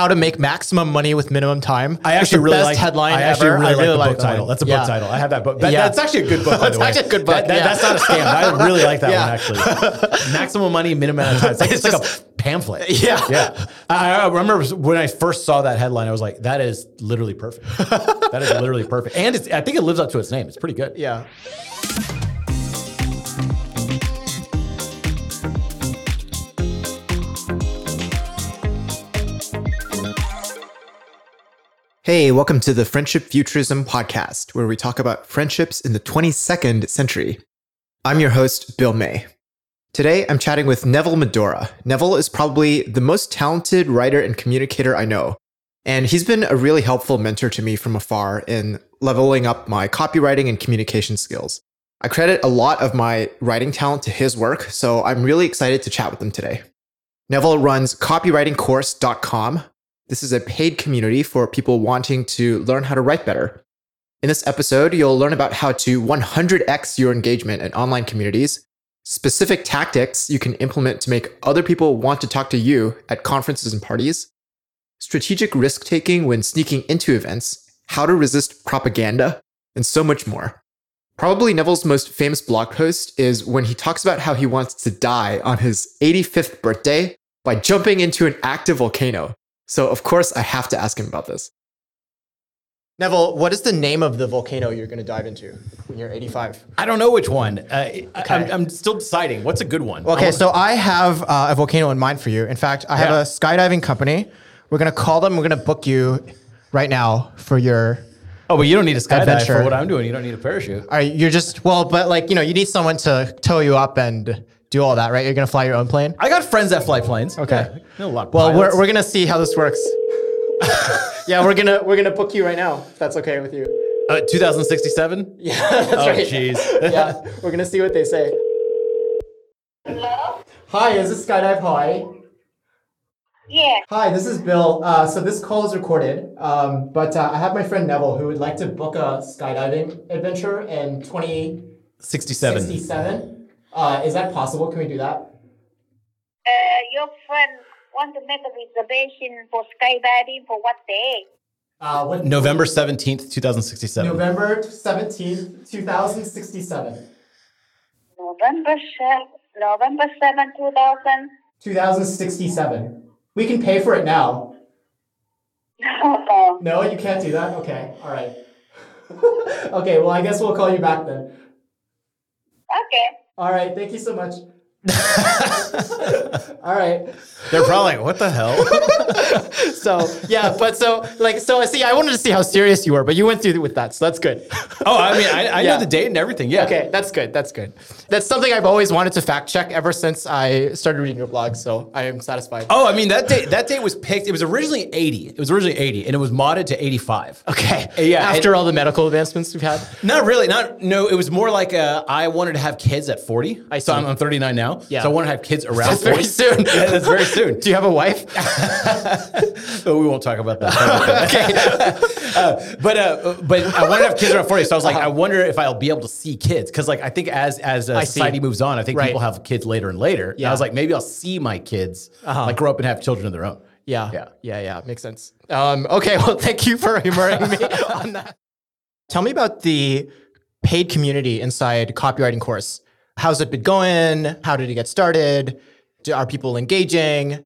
how to make maximum money with minimum time. I actually the really best like headline I actually ever. really, like the like book that title. one. That's a Yeah. book title. I have that book. That- Yeah. That's actually a good book. by That's the way. actually a good book, That- that- yeah. That's not a scam. I really like that one actually. Maximum money, minimum amount of time. It's like, it's like a pamphlet. Yeah. yeah. I, I remember when I first saw that headline, I was like, "That is literally perfect. that is literally perfect." And it's, I think it lives up to its name. It's pretty good. Yeah. Hey, welcome to the Friendship Futurism podcast, where we talk about friendships in the 22nd century. I'm your host, Bill Mei. Today, I'm chatting with Neville Medhora. Neville is probably the most talented writer and communicator I know, and he's been a really helpful mentor to me from afar in leveling up my copywriting and communication skills. I credit a lot of my writing talent to his work, so I'm really excited to chat with him today. Neville runs copywritingcourse.com. This is a paid community for people wanting to learn how to write better. In this episode, you'll learn about how to 100x your engagement in online communities, specific tactics you can implement to make other people want to talk to you at conferences and parties, strategic risk taking when sneaking into events, how to resist propaganda, and so much more. Probably Neville's most famous blog post is when he talks about how he wants to die on his 85th birthday by jumping into an active volcano. So, of course, I have to ask him about this. Neville, what is the name of the volcano you're going to dive into when you're 85? I don't know which one. Uh, I, I'm, I'm still deciding. What's a good one? Okay, want- so I have uh, a volcano in mind for you. In fact, I have Yeah. a skydiving company. We're going to call them, we're going to book you right now for your. oh, but you don't need a skydive Adventure. for what I'm doing. You don't need a parachute. Are you're just, well, but like, you know, you need someone to tow you up and do all that, right? You're going to fly your own plane? I got friends that fly planes. Okay. Yeah, I know a lot of Well, pilots. we're, we're gonna see how this works. yeah, we're gonna we're gonna book you right now. If that's okay with you. uh, 2067. Yeah, that's Oh, right. jeez. yeah, we're gonna see what they say. Hello? Hi, is this Skydive Hawaii? Yes. Hi, this is Bill. Uh, so this call is recorded, um, but uh, I have my friend Neville who would like to book a skydiving adventure in 2067. 67. Uh, is that possible? Can we do that? Uh, your friend want to make a reservation for skydiving for what day? Uh, what, November 17th, 2067. November 17th, 2067. November 7, November 7, 2000. 2067. We can pay for it now. No. No, you can't do that? Okay, all right. okay, well, I guess we'll call you back then. Okay. All right, thank you so much. all right. They're probably like, what the hell? So, yeah, but so, like, so I see, I wanted to see how serious you were, but you went through with that, so that's good. oh, I mean, I, I Yeah. know the date and everything. Yeah. Okay, that's good, that's good. That's something I've always wanted to fact check ever since I started reading your blog, so I am satisfied. Oh, I mean that date. That date was picked. It was originally 80. It was originally 80, and it was modded to 85. Okay, Yeah, after all the medical advancements we've had. Not really. Not no. It was more like uh, I wanted to have kids at 40. I So. I'm, I'm 39 now. Yeah. So I want to have kids around That's very soon. Yeah, that's very soon. Do you have a wife? but we won't talk about that. okay. uh, but uh, but I want to have kids around 40. So I was like, I wonder if I'll be able to see kids because like I think as as uh, Uh-huh. Society moves on, I think Right. people have kids later and later. And Yeah. I was like, maybe I'll see my kids Uh-huh. like grow up and have children of their own. Yeah. Yeah. Yeah. Yeah. Makes sense. Um, okay. Well, thank you for humoring me on that. Tell me about the paid community inside copywriting course. How's it been going? How did it get started? Are people engaging?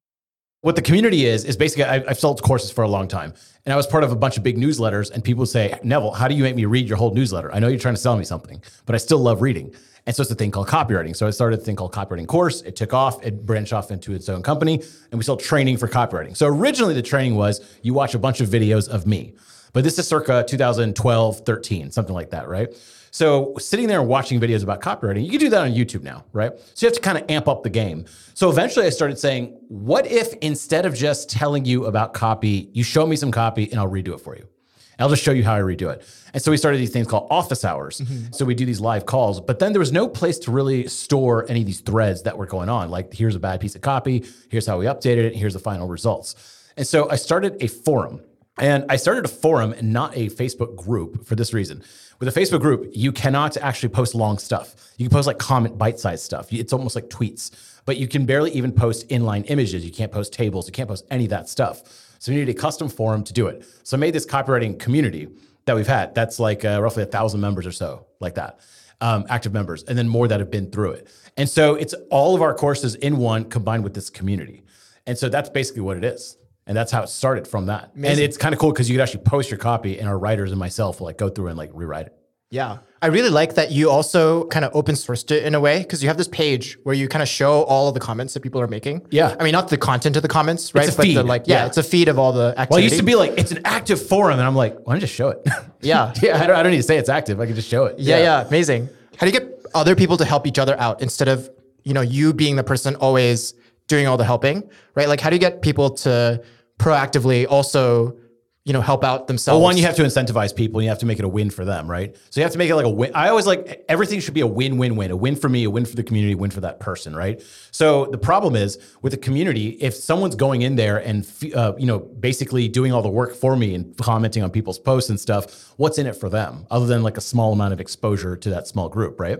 what the community is is basically I, I've sold courses for a long time, and I was part of a bunch of big newsletters. And people say, Neville, how do you make me read your whole newsletter? I know you're trying to sell me something, but I still love reading. And so it's a thing called copywriting. So I started a thing called copywriting course. It took off. It branched off into its own company, and we sold training for copywriting. So originally the training was you watch a bunch of videos of me, but this is circa 2012, 13, something like that, right? So sitting there and watching videos about copywriting, you can do that on YouTube now, right? So you have to kind of amp up the game. So eventually I started saying, what if instead of just telling you about copy, you show me some copy and I'll redo it for you. And I'll just show you how I redo it. And so we started these things called office hours. Mm-hmm. So we do these live calls, but then there was no place to really store any of these threads that were going on. Like, here's a bad piece of copy, here's how we updated it, here's the final results. And so I started a forum. And I started a forum and not a Facebook group for this reason. With a Facebook group, you cannot actually post long stuff. You can post like comment bite sized stuff. It's almost like tweets, but you can barely even post inline images. You can't post tables. You can't post any of that stuff. So we needed a custom forum to do it. So I made this copywriting community that we've had. That's like uh, roughly a thousand members or so, like that, um, active members, and then more that have been through it. And so it's all of our courses in one combined with this community. And so that's basically what it is. And that's how it started from that. And it's kind of cool because you could actually post your copy, and our writers and myself will like go through and like rewrite it. Yeah. I really like that you also kind of open sourced it in a way because you have this page where you kind of show all of the comments that people are making. Yeah. I mean, not the content of the comments, right? a but the like, yeah, Yeah. it's a feed of all the activity. Well, it used to be like it's an active forum, and I'm like, why don't you just show it? Yeah. yeah. I don't, I don't need to say it's active. I can just show it. yeah, yeah, amazing. How do you get other people to help each other out instead of, you know, you being the person always doing all the helping, right? Like, how do you get people to proactively also, you know, help out themselves? Well, one, you have to incentivize people. You have to make it a win for them, right? So you have to make it like a win. I always like everything should be a win-win-win. A win for me, a win for the community, a win for that person, right? So the problem is with the community, if someone's going in there and uh, you know basically doing all the work for me and commenting on people's posts and stuff, what's in it for them other than like a small amount of exposure to that small group, right?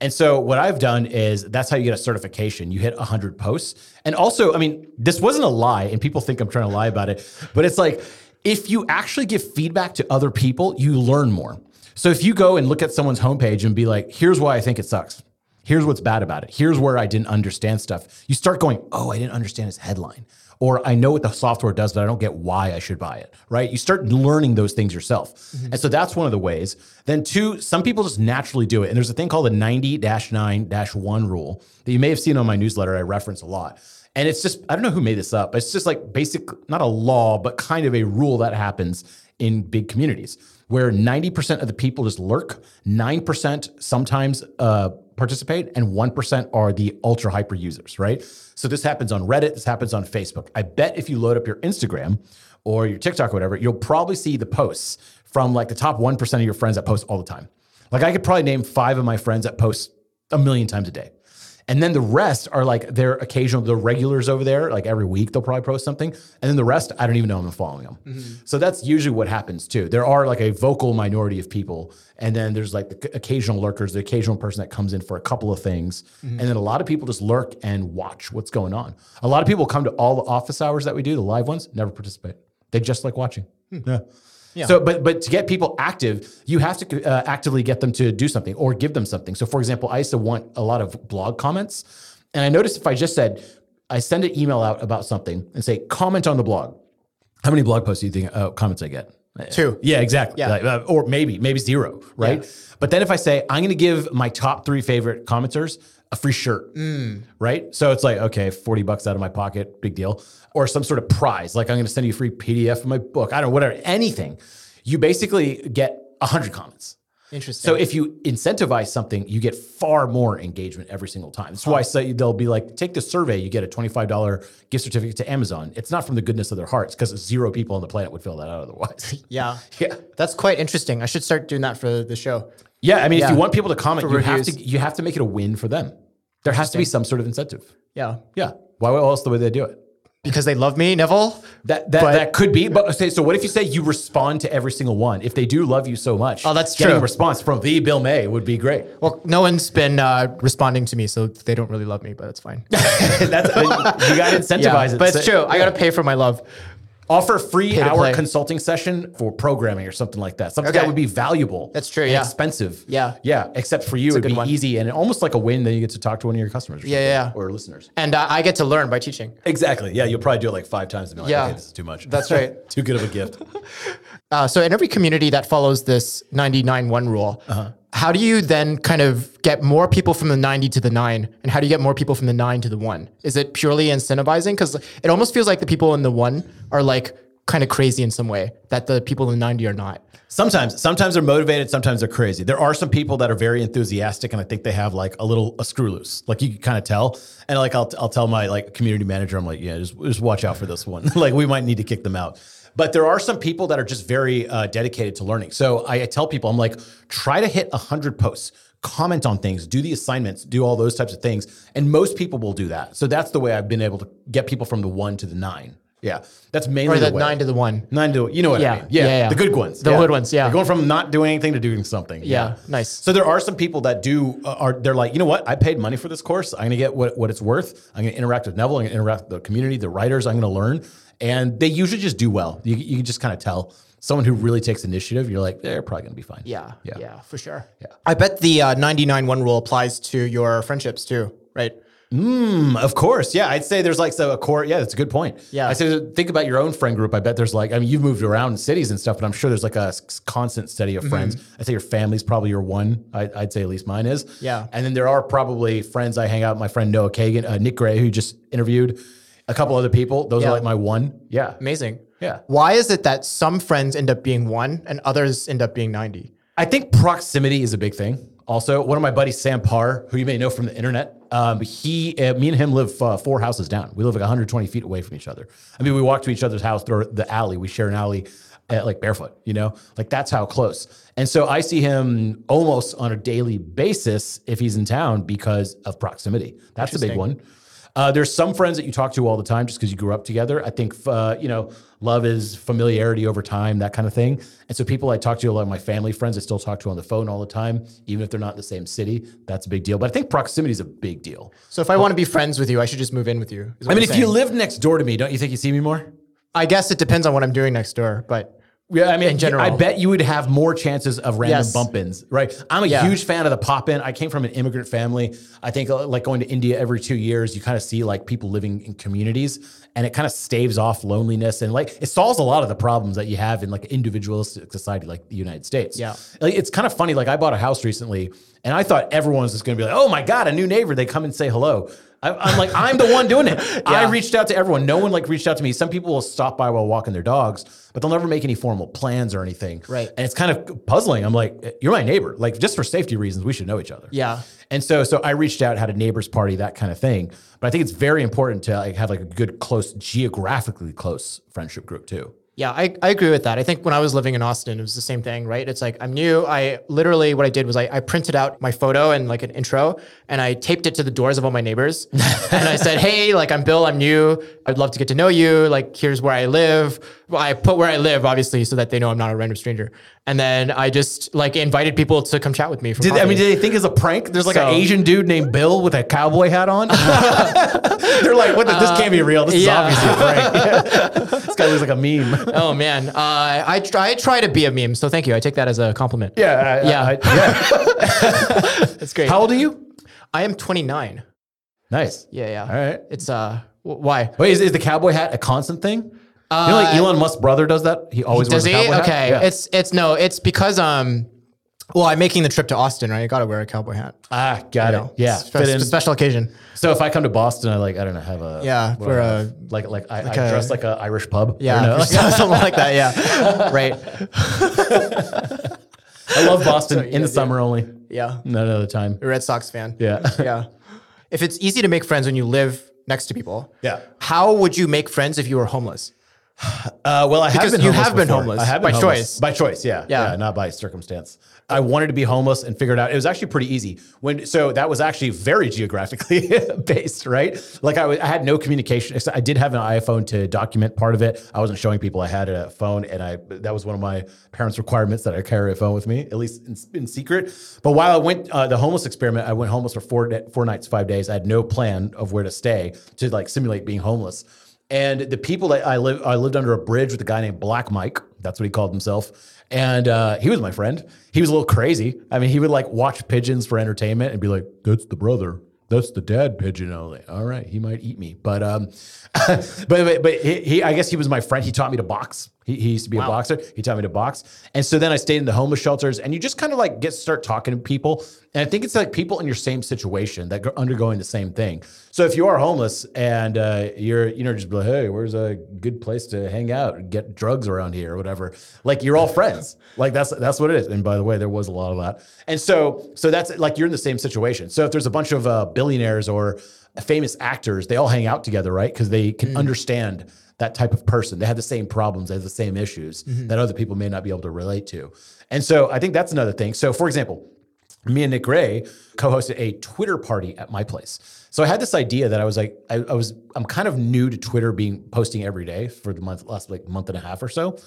And so what I've done is that's how you get a certification. You hit 100 posts. And also, I mean, this wasn't a lie and people think I'm trying to lie about it, but it's like if you actually give feedback to other people, you learn more. So if you go and look at someone's homepage and be like, here's why I think it sucks. Here's what's bad about it. Here's where I didn't understand stuff. You start going, oh, I didn't understand his headline. Or I know what the software does, but I don't get why I should buy it, right? You start learning those things yourself. And so that's one of the ways. Then, two, some people just naturally do it. And there's a thing called the 90 9 1 rule that you may have seen on my newsletter. I reference a lot. And it's just, I don't know who made this up. But it's just like basic, not a law, but kind of a rule that happens in big communities where 90% of the people just lurk, 9% sometimes uh, participate, and 1% are the ultra hyper users, right? So this happens on Reddit, this happens on Facebook. I bet if you load up your Instagram or your TikTok or whatever, you'll probably see the posts from like the top 1% of your friends that post all the time. Like I could probably name five of my friends that post a million times a day. And then the rest are like their occasional, the regulars over there, like every week they'll probably post something. And then the rest, I don't even know I'm following them. Mm-hmm. So that's usually what happens too. There are like a vocal minority of people. And then there's like the occasional lurkers, the occasional person that comes in for a couple of things. Mm-hmm. And then a lot of people just lurk and watch what's going on. A lot of people come to all the office hours that we do, the live ones, never participate. They just like watching. Hmm. Yeah. So, but but to get people active, you have to uh, actively get them to do something or give them something. So, for example, I used to want a lot of blog comments, and I noticed if I just said, I send an email out about something and say, comment on the blog. How many blog posts do you think uh, comments I get? Two. Yeah, exactly. Yeah. Like, uh, or maybe maybe zero, right? But then if I say I'm going to give my top three favorite commenters a free shirt, mm. right? So it's like okay, forty bucks out of my pocket, big deal, or some sort of prize, like I'm going to send you a free PDF of my book. I don't know, whatever, anything. You basically get hundred comments. Interesting. So if you incentivize something, you get far more engagement every single time. That's why I say they'll be like, take the survey, you get a $25 gift certificate to Amazon. It's not from the goodness of their hearts because zero people on the planet would fill that out otherwise. yeah. yeah. That's quite interesting. I should start doing that for the show. Yeah, I mean, Yeah. if you want people to comment, For you have to you have to make it a win for them. There has to be some sort of incentive. Yeah. Yeah. Why else the way they do it? Because they love me, Neville. That that, But- that could be, but okay. So what if you say you respond to every single one? If they do love you so much, Oh, that's getting true. a response from the Bill Mei would be great. Well, no one's been uh, responding to me, so they don't really love me, but it's fine. That's you got to incentivize it. but it's Say- true. I got to pay for my love. Offer free hour consulting session for programming or something like that. Something Okay. that would be valuable. That's true, yeah. Expensive. Yeah. Yeah. Except for you, it'd be one. easy and almost like a win that you get to talk to one of your customers. Or yeah, yeah. Or listeners. And uh, I get to learn by teaching. Exactly. Yeah. You'll probably do it like five times and be like, Yeah. okay, this is too much. That's right. too good of a gift. Uh, so in every community that follows this 99-1 rule, Uh-huh. How do you then kind of get more people from the 90 to the 9? And how do you get more people from the 9 to the 1? Is it purely incentivizing? Because it almost feels like the people in the 1 are like kind of crazy in some way, that the people in the 90 are not. Sometimes, sometimes they're motivated. Sometimes they're crazy. There are some people that are very enthusiastic, and I think they have like a little a screw loose. Like you can kind of tell. And like I'll I'll tell my like community manager, I'm like, yeah, just just watch out for this one. like we might need to kick them out. But there are some people that are just very uh, dedicated to learning. So I, I tell people, I'm like, try to hit hundred posts. Comment on things, do the assignments, do all those types of things. And most people will do that. So that's the way I've been able to get people from the one to the nine. Yeah. That's mainly Or the way. 9 to the 1. Nine to you know what Yeah, I mean? Yeah, yeah, yeah. the good ones, The yeah. good ones, yeah. They're going from not doing anything to doing something. Yeah, nice. So there are some people that do uh, are they're like, you know what? I paid money for this course. I'm gonna get what, what it's worth. I'm gonna interact with Neville. I'm gonna interact with the community, the writers. I'm gonna learn, and they usually just do well. You, you can just kind of tell someone who really takes initiative. You're like, they're probably gonna be fine. Yeah, Yeah. yeah, for sure. Yeah. I bet the uh, 99 1 rule applies to your friendships too, right? Mm, of course. Yeah. I'd say there's like so a core. Yeah, that's a good point. Yeah. I say think about your own friend group. I bet there's like, I mean, you've moved around cities and stuff, but I'm sure there's like a constant steady of friends. I'd say your family's probably your one. I, I'd say at least mine is. Yeah. And then there are probably friends I hang out with, my friend Noah Kagan, uh, Nick Gray, who just interviewed, a couple other people. Those Yeah. are like my one. Yeah. Amazing. Yeah. Why is it that some friends end up being one and others end up being 90? I think proximity is a big thing. Also, one of my buddies, Sam Parr, who you may know from the internet, um, he, uh, me and him live uh, four houses down. We live like 120 feet away from each other. I mean, we walk to each other's house through the alley. We share an alley, uh, like barefoot. You know, like that's how close. And so I see him almost on a daily basis if he's in town because of proximity. That's a big one. Uh, there's some friends that you talk to all the time just because you grew up together. I think uh, you know love is familiarity over time, that kind of thing. And so people I talk to, a lot of my family friends, I still talk to on the phone all the time, even if they're not in the same city. That's a big deal. But I think proximity is a big deal. So if I want to be friends with you, I should just move in with you. I mean, if you live next door to me, don't you think you see me more? I guess it depends on what I'm doing next door, but Yeah, I mean, In general. I bet you would have more chances of random Yes. bump-ins, right? I'm a Yeah. huge fan of the pop-in. I came from an immigrant family. I think uh, like going to India every two years, you kind of see like people living in communities, and it kind of staves off loneliness and like it solves a lot of the problems that you have in like individualistic society like the United States. Yeah. like, it's kind of funny. Like I bought a house recently, and I thought everyone was just going to be like, "Oh my god, a new neighbor!" They come and say hello. I, I'm like, I'm the one doing it. I reached out to everyone. No one like reached out to me. Some people will stop by while walking their dogs, but they'll never make any formal plans or anything. Right. And it's kind of puzzling. I'm like, you're my neighbor. Like just for safety reasons, we should know each other. Yeah. And so, so I reached out, had a neighbors party, that kind of thing. But I think it's very important to like have like a good, close, geographically close friendship group too. Yeah, I, I agree with that. I think when I was living in Austin, it was the same thing, right? It's like I'm new. I literally what I did was I, I printed out my photo and like an intro and I taped it to the doors of all my neighbors. and I said, Hey, like I'm Bill, I'm new. I'd love to get to know you. Like here's where I live. Well, I put where I live, obviously, so that they know I'm not a random stranger. And then I just like invited people to come chat with me. For Did, I mean, did they think it's a prank? There's like So- an Asian dude named Bill with a cowboy hat on. They're like, what? The, this can't be real. This yeah. is obviously a prank. this guy looks like a meme. oh man, uh, I try I try to be a meme. So thank you. I take that as a compliment. Yeah. I- Yeah. I- yeah. it's great. How old are you? I am 29. Nice. Yeah, yeah. All right. It's uh, why? Wait, is, is the cowboy hat a constant thing? You know, like Elon Musk's brother does that. He always Does wears he? a cowboy Okay. hat. Yeah. It's it's no. It's because um, well, I'm making the trip to Austin, right? I got to wear a cowboy hat. ah, got You it. know, Yeah, Spe- fit in. special occasion. So if I come to Boston, I like I don't know have a Yeah, for a I a- have? like like I, I a- dress like an Irish pub. Yeah, something like that. Yeah, right. I love Boston in the summer only. Yeah, None other time. a Red Sox fan. Yeah. yeah. If it's easy to make friends when you live next to people, Yeah. how would you make friends if you were homeless? Uh, well, I Because have been you homeless have been before. homeless I have by been homeless. choice. By choice, yeah. Yeah. yeah. not by circumstance. I wanted to be homeless and figured out it was actually pretty easy. When so that was actually very geographically based, right? Like I, had no communication. I did have an iPhone to document part of it. I wasn't showing people I had a phone, and I that was one of my parents' requirements that I carry a phone with me, at least in, in secret. But while I went uh, the homeless experiment, I went homeless for four four nights, five days. I had no plan of where to stay to like simulate being homeless. And the people that I live, I lived under a bridge with a guy named Black Mike. That's what he called himself. And uh, he was my friend. He was a little crazy. I mean, he would like watch pigeons for entertainment and be like, "That's the brother. That's the dad pigeon." I was like, "All right, he might eat me." But um, but but, but he, he, I guess he was my friend. He taught me to box. He, he used to be a boxer. He taught me to box. And so then I stayed in the homeless shelters, and you just kind of like get start talking to people. And I think it's like people in your same situation that are undergoing the same thing. So if you are homeless and uh, you're, you know, just like, hey, where's a good place to hang out get drugs around here or whatever? Like you're all friends. Like that's that's what it is. And by the way, there was a lot of that. And so so that's like you're in the same situation. So if there's a bunch of uh, billionaires or famous actors, they all hang out together, right? Because they can understand that type of person. They have the same problems, they have the same issues mm-hmm. that other people may not be able to relate to. And so I think that's another thing. So for example, me and Nick Gray co-hosted a Twitter party at my place. So I had this idea that I was like, I, I was, I'm kind of new to Twitter, being posting every day for the month, last like month and a half or so.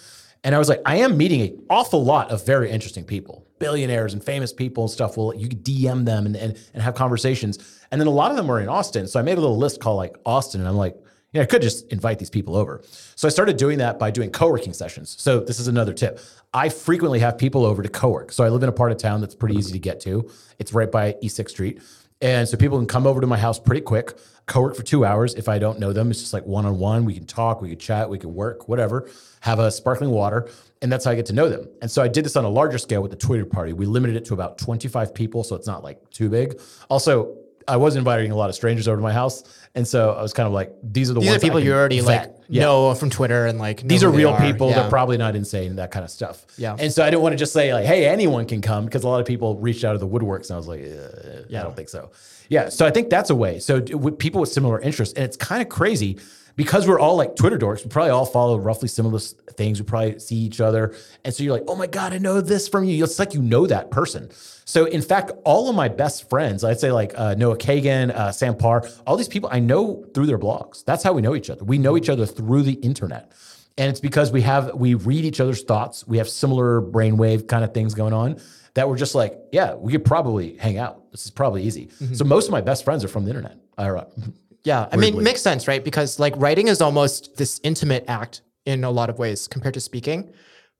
And I was like, I am meeting an awful lot of very interesting people, billionaires and famous people and stuff. Well, you could DM them and, and, and have conversations. And then a lot of them were in Austin. So I made a little list called like Austin. And I'm like, Know, I could just invite these people over. So I started doing that by doing co-working sessions. So this is another tip. I frequently have people over to co-work. So I live in a part of town that's pretty easy to get to. It's right by East Sixth Street. And so people can come over to my house pretty quick, co-work for two hours. If I don't know them, it's just like one-on-one. We can talk, we can chat, we can work, whatever. Have a sparkling water, and that's how I get to know them. And so I did this on a larger scale with the Twitter party. We limited it to about 25 people, so it's not like too big. Also, I was inviting a lot of strangers over to my house, and so I was kind of like, these are the These ones I people you already like. Yeah. know from Twitter and like. These are real people. Yeah. They're probably not insane, that kind of stuff. Yeah. And so I didn't want to just say like, hey, anyone can come because a lot of people reached out of the woodworks, and I was like, uh, yeah. I don't think so. Yeah. So I think that's a way. So with people with similar interests, and it's kind of crazy because we're all like Twitter dorks. We probably all follow roughly similar things. We probably see each other, and so you're like, oh my god, I know this from you. It's like you know that person. So in fact, all of my best friends, I'd say like uh, Noah Kagan, uh, Sam Parr, all these people I know through their blogs. That's how we know each other. We know each other through the internet and it's because we have we read each other's thoughts we have similar brainwave kind of things going on that we're just like yeah we could probably hang out this is probably easy Mm-hmm. so most of my best friends are from the internet Or, uh, Yeah, I mean, Weirdly. makes sense, right? Because like writing is almost this intimate act in a lot of ways compared to speaking,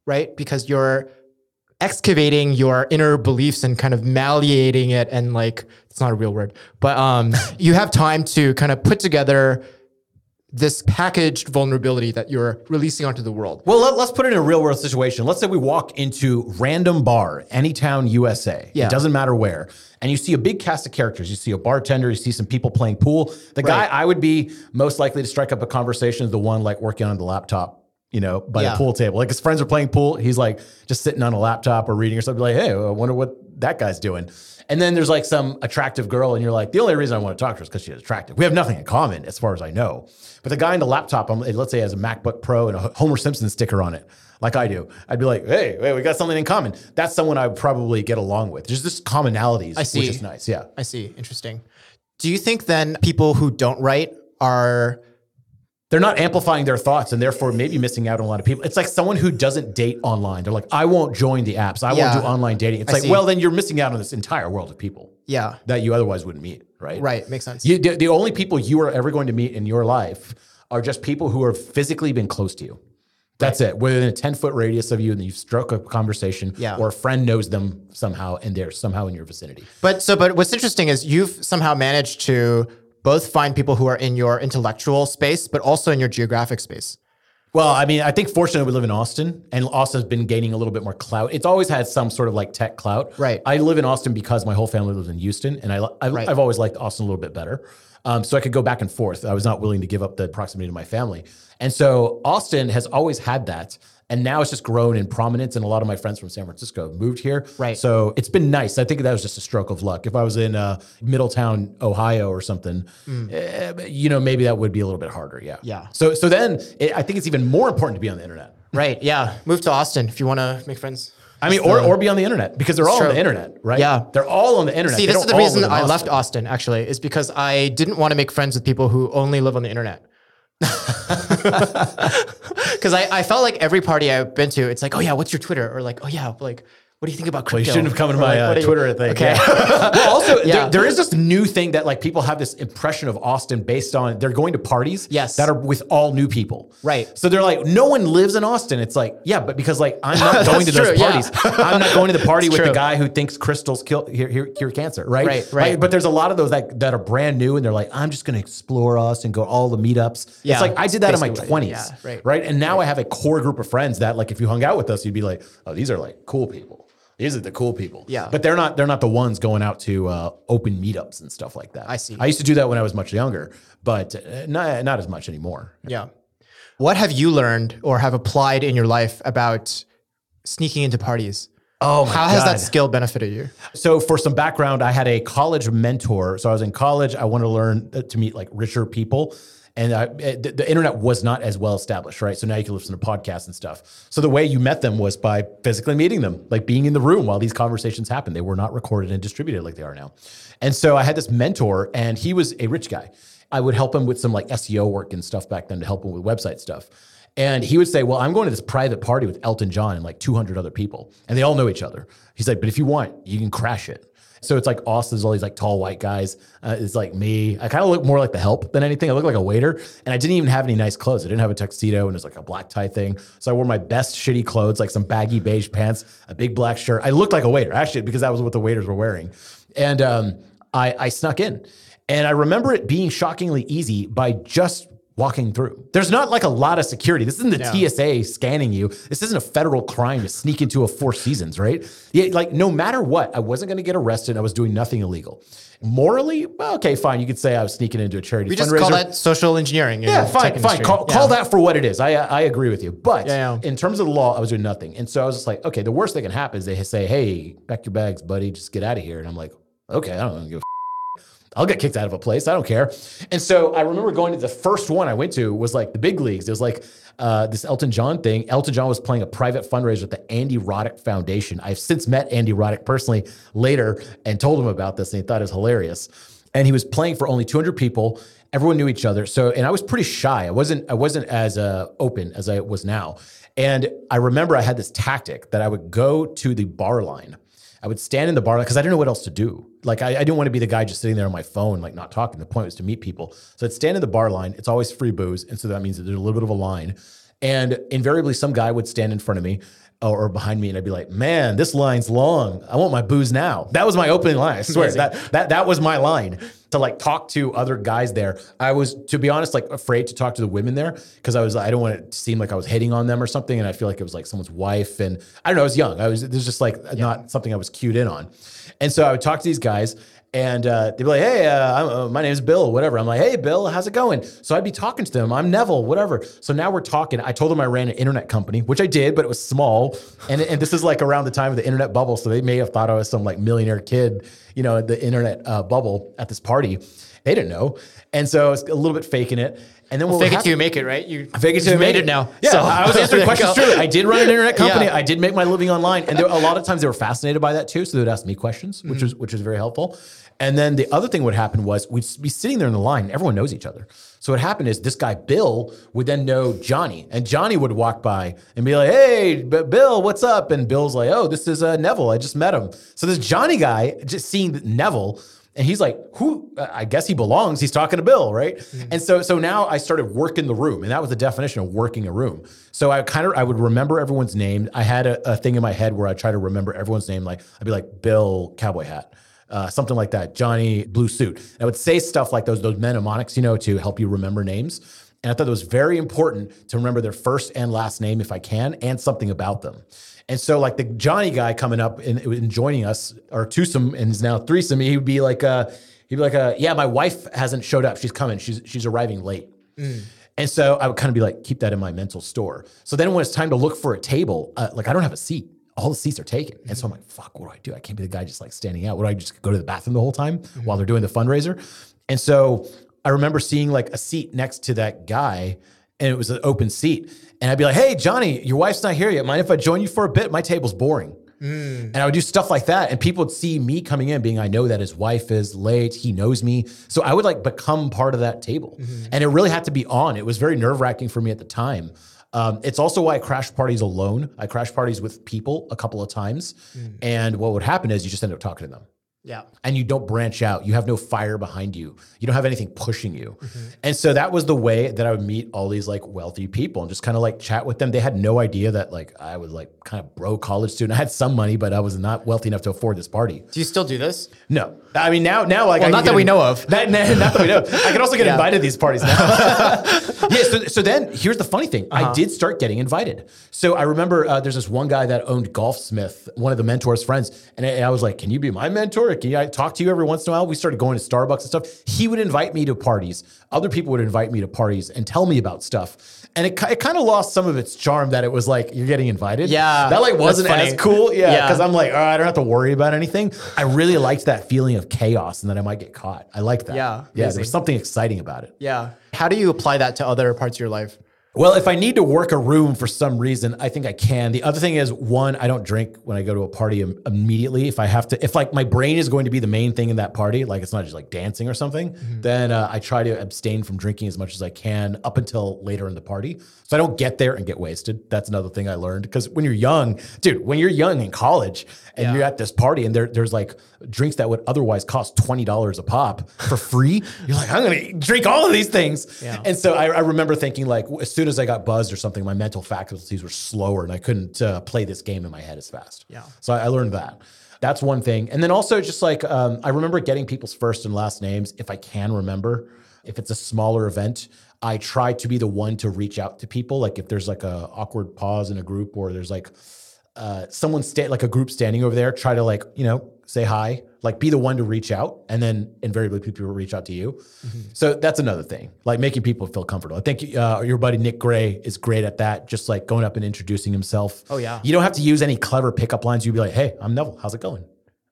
right? Because you're excavating your inner beliefs and kind of malleating it and like it's not a real word, but um you have time to kind of put together this packaged vulnerability that you're releasing onto the world. well let, us put it in a real world situation. Let's say we walk into random bar any town, usa Yeah. it doesn't matter where. And you see a big cast of characters. You see a bartender you see some people playing pool. The guy i would be most likely to strike up a conversation is the one like working on the laptop you know, by Yeah. the pool table. Like his friends are playing pool. He's like just sitting on a laptop or reading or something. Like, hey, I wonder what that guy's doing. And then there's like some attractive girl, and you're like, the only reason I want to talk to her is because she's attractive. We have nothing in common as far as I know. But the guy in the laptop, let's say has a MacBook Pro and a Homer Simpson sticker on it, like I do. I'd be like, hey, wait, we got something in common. That's someone I would probably get along with. There's just commonalities, I see. which is nice. Yeah. I see. Interesting. Do you think then people who don't write are they're not amplifying their thoughts and therefore maybe missing out on a lot of people. It's like someone who doesn't date online. They're like, I won't join the apps. I Yeah. won't do online dating. It's I like, see. well, then you're missing out on this entire world of people yeah, that you otherwise wouldn't meet, right? right, makes sense. You, the, the only people you are ever going to meet in your life are just people who have physically been close to you. That's it. Within a 10 foot radius of you, and you've struck a conversation, Yeah. or a friend knows them somehow, and they're somehow in your vicinity. But so, but what's interesting is you've somehow managed to both find people who are in your intellectual space, but also in your geographic space. Well, I mean, I think fortunately we live in Austin, and Austin's been gaining a little bit more clout. It's always had some sort of like tech clout. Right. I live in Austin because my whole family lives in Houston, and I, I Right. I've always liked Austin a little bit better. Um, so I could go back and forth. I was not willing to give up the proximity to my family, and so Austin has always had that. And now it's just grown in prominence, and a lot of my friends from San Francisco moved here. Right. So it's been nice. I think that was just a stroke of luck. If I was in uh, Middletown, Ohio, or something, eh, you know, maybe that would be a little bit harder. Yeah. Mm. Yeah. So so then it, I think it's even more important to be on the internet. Right. Yeah. Move to Austin if you want to make friends. I mean, or, or be on the internet because they're all on the internet, right? Yeah. They're all on the internet. See, They this is the reason I left. Austin actually, is because I didn't want to make friends with people who only live on the internet. Because I, I felt like every party I've been to, it's like, oh yeah, what's your Twitter? Or like, oh yeah, like, what do you think about Well, you shouldn't have come to my like, uh, what you- Twitter thing. Okay. Yeah. well, also, Yeah. there, there is this new thing that like people have this impression of Austin based on they're going to parties Yes. that are with all new people. Right. So they're like, no one lives in Austin. It's like, yeah, but because like I'm not going to That's those true, yeah. parties. I'm not going to the party It's with the guy who thinks crystals kill cure, cure, cure cancer, right? Right, right. Like, but there's a lot of those that, that are brand new and they're like, I'm just going to explore us and go all the meetups. Yeah, it's like I did that in my basically what it 20s. Yeah, right. right? And now I have a core group of friends that, like, if you hung out with us, you'd be like, oh, these are like cool people. These are the cool people. Yeah. But they're not. They're not the ones going out to uh, open meetups and stuff like that. I see. I used to do that when I was much younger, but uh, not not as much anymore. Yeah. What have you learned or have applied in your life about sneaking into parties? Oh How has that skill benefited you? So, for some background, I had a college mentor. So, I was in college. I wanted to learn uh, to meet like richer people. And I, eh, the, the internet was not as well established, right? So now you can listen to podcasts and stuff. So the way you met them was by physically meeting them, like being in the room while these conversations happened. They were not recorded and distributed like they are now. And so I had this mentor, and he was a rich guy. I would help him with some like SEO work and stuff back then to help him with website stuff. And he would say, Well, I'm going to this private party with Elton John and like 200 other people, and they all know each other. He's like, But if you want, you can crash it. So it's like Austin's all these like tall white guys. Uh, it's like me. I kind of look more like the help than anything. I look like a waiter, and I didn't even have any nice clothes. I didn't have a tuxedo, and it was like a black tie thing. So I wore my best shitty clothes, like some baggy beige pants, a big black shirt. I looked like a waiter actually because that was what the waiters were wearing, and um, I, I snuck in. And I remember it being shockingly easy by just walking through. There's not like a lot of security. This isn't the TSA scanning you. This isn't a federal crime to sneak into a Four Seasons, right? Yeah, like no matter what, I wasn't going to get arrested. I was doing nothing illegal. Morally, well, okay, fine. You could say I was sneaking into a charity We just fundraiser. call that social engineering. Yeah, fine, fine. Call, Yeah. call that for what it is. I I agree with you. But Yeah, yeah. in terms of the law, I was doing nothing. And so I was just like, okay, the worst that can happen is they say, hey, pack your bags, buddy, just get out of here. And I'm like, okay, I don't give a f- I'll get kicked out of a place. I don't care. And so I remember going to the first one I went to was like the big leagues. It was like uh, this Elton John thing. Elton John was playing a private fundraiser at the Andy Roddick Foundation. I've since met Andy Roddick personally later and told him about this, and he thought it was hilarious. And he was playing for only 200 people. Everyone knew each other. So, and I was pretty shy. I wasn't. I wasn't as uh, open as I was now. And I remember I had this tactic that I would go to the bar line. I would stand in the bar line because I didn't know what else to do. Like I, I didn't want to be the guy just sitting there on my phone, like not talking. The point was to meet people. So I'd stand in the bar line. It's always free booze, and so that means that there's a little bit of a line. And invariably, some guy would stand in front of me or, behind me, and I'd be like, "Man, this line's long. I want my booze now." That was my opening line. I swear that that that was my line to like talk to other guys there. I was, to be honest, like afraid to talk to the women there because I was, I don't want it to seem like I was hitting on them or something, and I feel like it was like someone's wife, and I don't know. I was young. I was. There's just like not something I was cued in on, and so I would talk to these guys. And uh, they'd be like, "Hey, uh, uh, my Bill, whatever." I'm like, "Hey, Bill, how's it going?" So I'd be talking to them. I'm Neville, whatever. So now we're talking. I told them I ran an internet company, which I did, but it was small. And and this is like around the time of the internet bubble, so they may have thought I was some like millionaire kid, you know, the internet uh, bubble at this party. They didn't know, and so I was a little bit faking it. And then would Fake it till you make it, right? You Fake it till you made make it now. Yeah, So- I was answering questions truly. I did run an internet company. Yeah. I did make my living online, and there, a lot of times they were fascinated by that too. So they would ask me questions, Mm-hmm. which was which was very helpful. And then the other thing would happen was we'd be sitting there in the line. Everyone knows each other. So what happened is this guy Bill would then know Johnny, and Johnny would walk by and be like, "Hey, B- Bill, what's up?" And Bill's like, "Oh, this is uh, Neville. I just met him." So this Johnny guy just seeing Neville. And he's like, who? uh, I guess he belongs. He's talking to Bill, right? And so, so now I started working the room, and that was the definition of working a room. So I kind of, I would remember everyone's name. I had a, a thing in my head where I try to remember everyone's name. Like I'd be like Bill Cowboy Hat, uh, something like that. Johnny Blue Suit. And I would say stuff like those, those mnemonics, you know, to help you remember names. And I thought it was very important to remember their first and last name if I can, and something about them. And so, like the Johnny guy coming up and, and joining us, or twosome, and is now threesome, he would be like, uh, he'd be like, uh, yeah, my wife hasn't showed up. She's coming. She's she's arriving late. And so I would kind of be like, keep that in my mental store. So then when it's time to look for a table, uh, like I don't have a seat. All the seats are taken. And so I'm like, fuck, what do I do? I can't be the guy just like standing out. What do I just go to the bathroom the whole time while they're doing the fundraiser? And so I remember seeing like a seat next to that guy and it was an open seat. And I'd be like, hey, Johnny, your wife's not here yet. Mind if I join you for a bit? My table's boring. Mm. And I would do stuff like that. And people would see me coming in being, I know that his wife is late. He knows me. So I would like become part of that table. Mm-hmm. And it really had to be on. It was very nerve wracking for me at the time. Um, it's also why I crash parties alone. I crash parties with people a couple of times. Mm. And what would happen is you just end up talking to them Yeah. and you don't branch out. You have no fire behind you. You don't have anything pushing you. Mm-hmm. And so that was the way that I would meet all these like wealthy people and just kind of like chat with them. They had no idea that like I was like kind of broke college student. I had some money, but I was not wealthy enough to afford this party. Do you still do this? No, I mean now, now like Well, not that we know of. Not, not- not that we know. I can also get Yeah. invited to these parties now. yeah. So, so then here's the funny thing. Uh-huh. I did start getting invited. So I remember uh, there's this one guy that owned Golfsmith, one of the mentors' friends, and I, and I was like, "Can you be my mentor? Can I talk to you every once in a while?" We started going to Starbucks and stuff. He would invite me to parties. Other people would invite me to parties and tell me about stuff. And it, it kind of lost some of its charm that it was like you're getting invited. Yeah, that like wasn't as cool. Yeah, Yeah. because I'm like, oh, I don't have to worry about anything. I really liked that feeling of chaos and that I might get caught. I like that. Yeah, yeah. amazing. There's something exciting about it. Yeah. How do you apply that to other parts of your life? Well, if I need to work a room for some reason, I think I can. The other thing is, one, I don't drink when I go to a party im- immediately. If I have to, if like my brain is going to be the main thing in that party, like it's not just like dancing or something, then uh, I try to abstain from drinking as much as I can up until later in the party. So I don't get there and get wasted. That's another thing I learned. Because when you're young, dude, when you're young in college and Yeah. you're at this party and there, there's like drinks that would otherwise cost $20 a pop for free, you're like, I'm going to drink all of these things. Yeah. And so I, I remember thinking like, as soon as I got buzzed or something, my mental faculties were slower and I couldn't uh, play this game in my head as fast. Yeah. So I, I learned that. That's one thing. And then also just like, um, I remember getting people's first and last names if I can remember. If it's a smaller event, I try to be the one to reach out to people. Like if there's like a awkward pause in a group or there's like uh, someone sta- like a group standing over there, try to like, you know, say hi, like be the one to reach out. And then invariably people will reach out to you. So that's another thing, like making people feel comfortable. I think uh, your buddy Nick Gray is great at that, just like going up and introducing himself. Oh, yeah. You don't have to use any clever pickup lines. You'd be like, hey, I'm Neville. How's it going?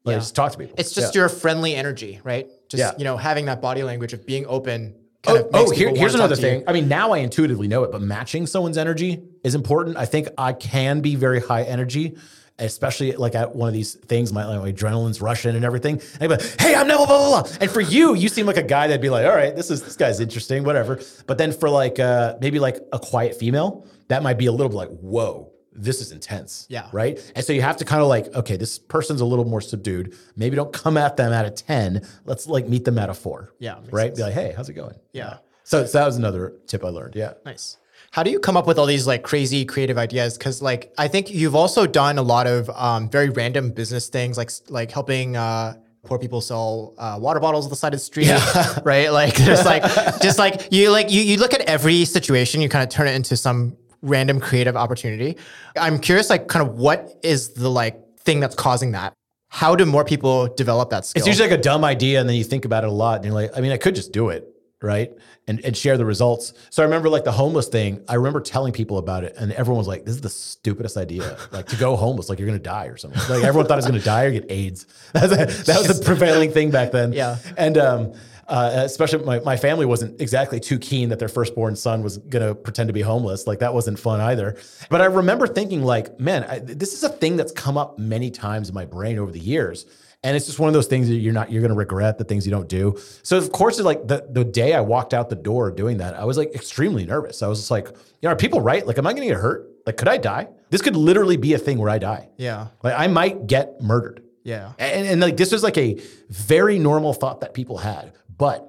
Like, Yeah. just talk to people. It's just Yeah. your friendly energy, right? Just Yeah. you know, having that body language of being open. Oh, oh here, here's another talk to you. thing. I mean, now I intuitively know it, but matching someone's energy is important. I think I can be very high energy, especially like at one of these things, my, like, my adrenaline's rushing and everything. And like, hey, I'm Neville, blah, blah, blah. And for you, you seem like a guy that'd be like, all right, this is this guy's interesting, whatever. But then for like uh, maybe like a quiet female, that might be a little bit like, whoa. This is intense. Yeah. Right. And so you have to kind of like, okay, this person's a little more subdued. Maybe don't come at them at a 10. Let's like meet them at a four. Yeah, Right. sense. Be like, hey, how's it going? Yeah. So, so that was another tip I learned. Yeah. Nice. How do you come up with all these like crazy creative ideas? Because like I think you've also done a lot of um, very random business things, like like helping uh, poor people sell uh, water bottles on the side of the street, right? Like there's like just like you like you you look at every situation, you kind of turn it into some random creative opportunity. I'm curious, like kind of what is the like thing that's causing that? How do more people develop that skill? It's usually like a dumb idea, and then you think about it a lot, and you're like, I mean, I could just do it, right? And and share the results. So I remember like the homeless thing. I remember telling people about it, and everyone was like, "This is the stupidest idea. Like to go homeless, like you're gonna die or something. Like everyone thought I was gonna die or get AIDS. That was, that was the prevailing thing back then. Yeah. And um, uh, especially my, my family wasn't exactly too keen that their firstborn son was gonna pretend to be homeless. Like that wasn't fun either. But I remember thinking, like, man, I, this is a thing that's come up many times in my brain over the years. And it's just one of those things that you're not you're gonna regret the things you don't do. So of course, it's like the the day I walked out the door doing that, I was like extremely nervous. I was just like, you know, are people right? Like, am I gonna get hurt? Like, could I die? This could literally be a thing where I die. yeah, Like, I might get murdered. yeah, And, and like this was like a very normal thought that people had. But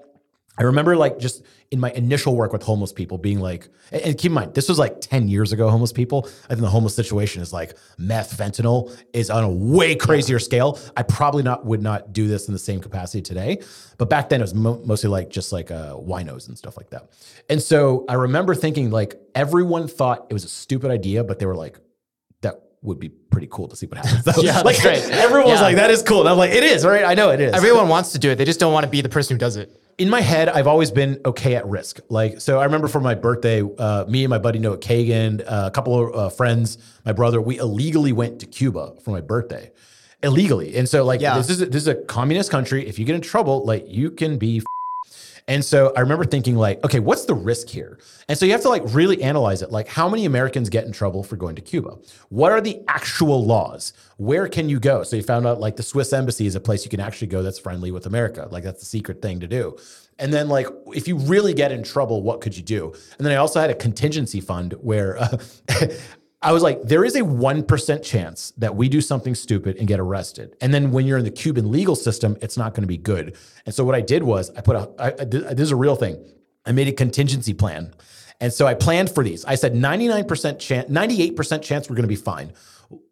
I remember like just in my initial work with homeless people being like, and keep in mind, this was like 10 years ago, homeless people. I think the homeless situation is like meth, fentanyl is on a way crazier scale. I probably not would not do this in the same capacity today. But back then it was mo- mostly like just like uh, winos and stuff like that. And so I remember thinking like everyone thought it was a stupid idea, but they were like, that would be pretty cool to see what happens. though. Yeah, like right. everyone was Yeah. like, that is cool. And I'm like, it is, right? I know it is. Everyone wants to do it. They just don't want to be the person who does it. In my head, I've always been okay at risk. Like, so I remember for my birthday, uh, me and my buddy Noah Kagan, uh, a couple of uh, friends, my brother, we illegally went to Cuba for my birthday, illegally. And so, like, Yeah. this is a, this is a communist country. If you get in trouble, like, you can be. And so I remember thinking, like, okay, what's the risk here? And so you have to like really analyze it. Like, how many Americans get in trouble for going to Cuba? What are the actual laws? Where can you go? So you found out like the Swiss embassy is a place you can actually go that's friendly with America. Like that's the secret thing to do. And then like if you really get in trouble, what could you do? And then I also had a contingency fund where uh, I was like, there is a 1% chance that we do something stupid and get arrested. And then when you're in the Cuban legal system, it's not going to be good. And so what I did was I put a, I, I this is a real thing. I made a contingency plan. And so I planned for these. I said 99% chance, 98% chance we're going to be fine.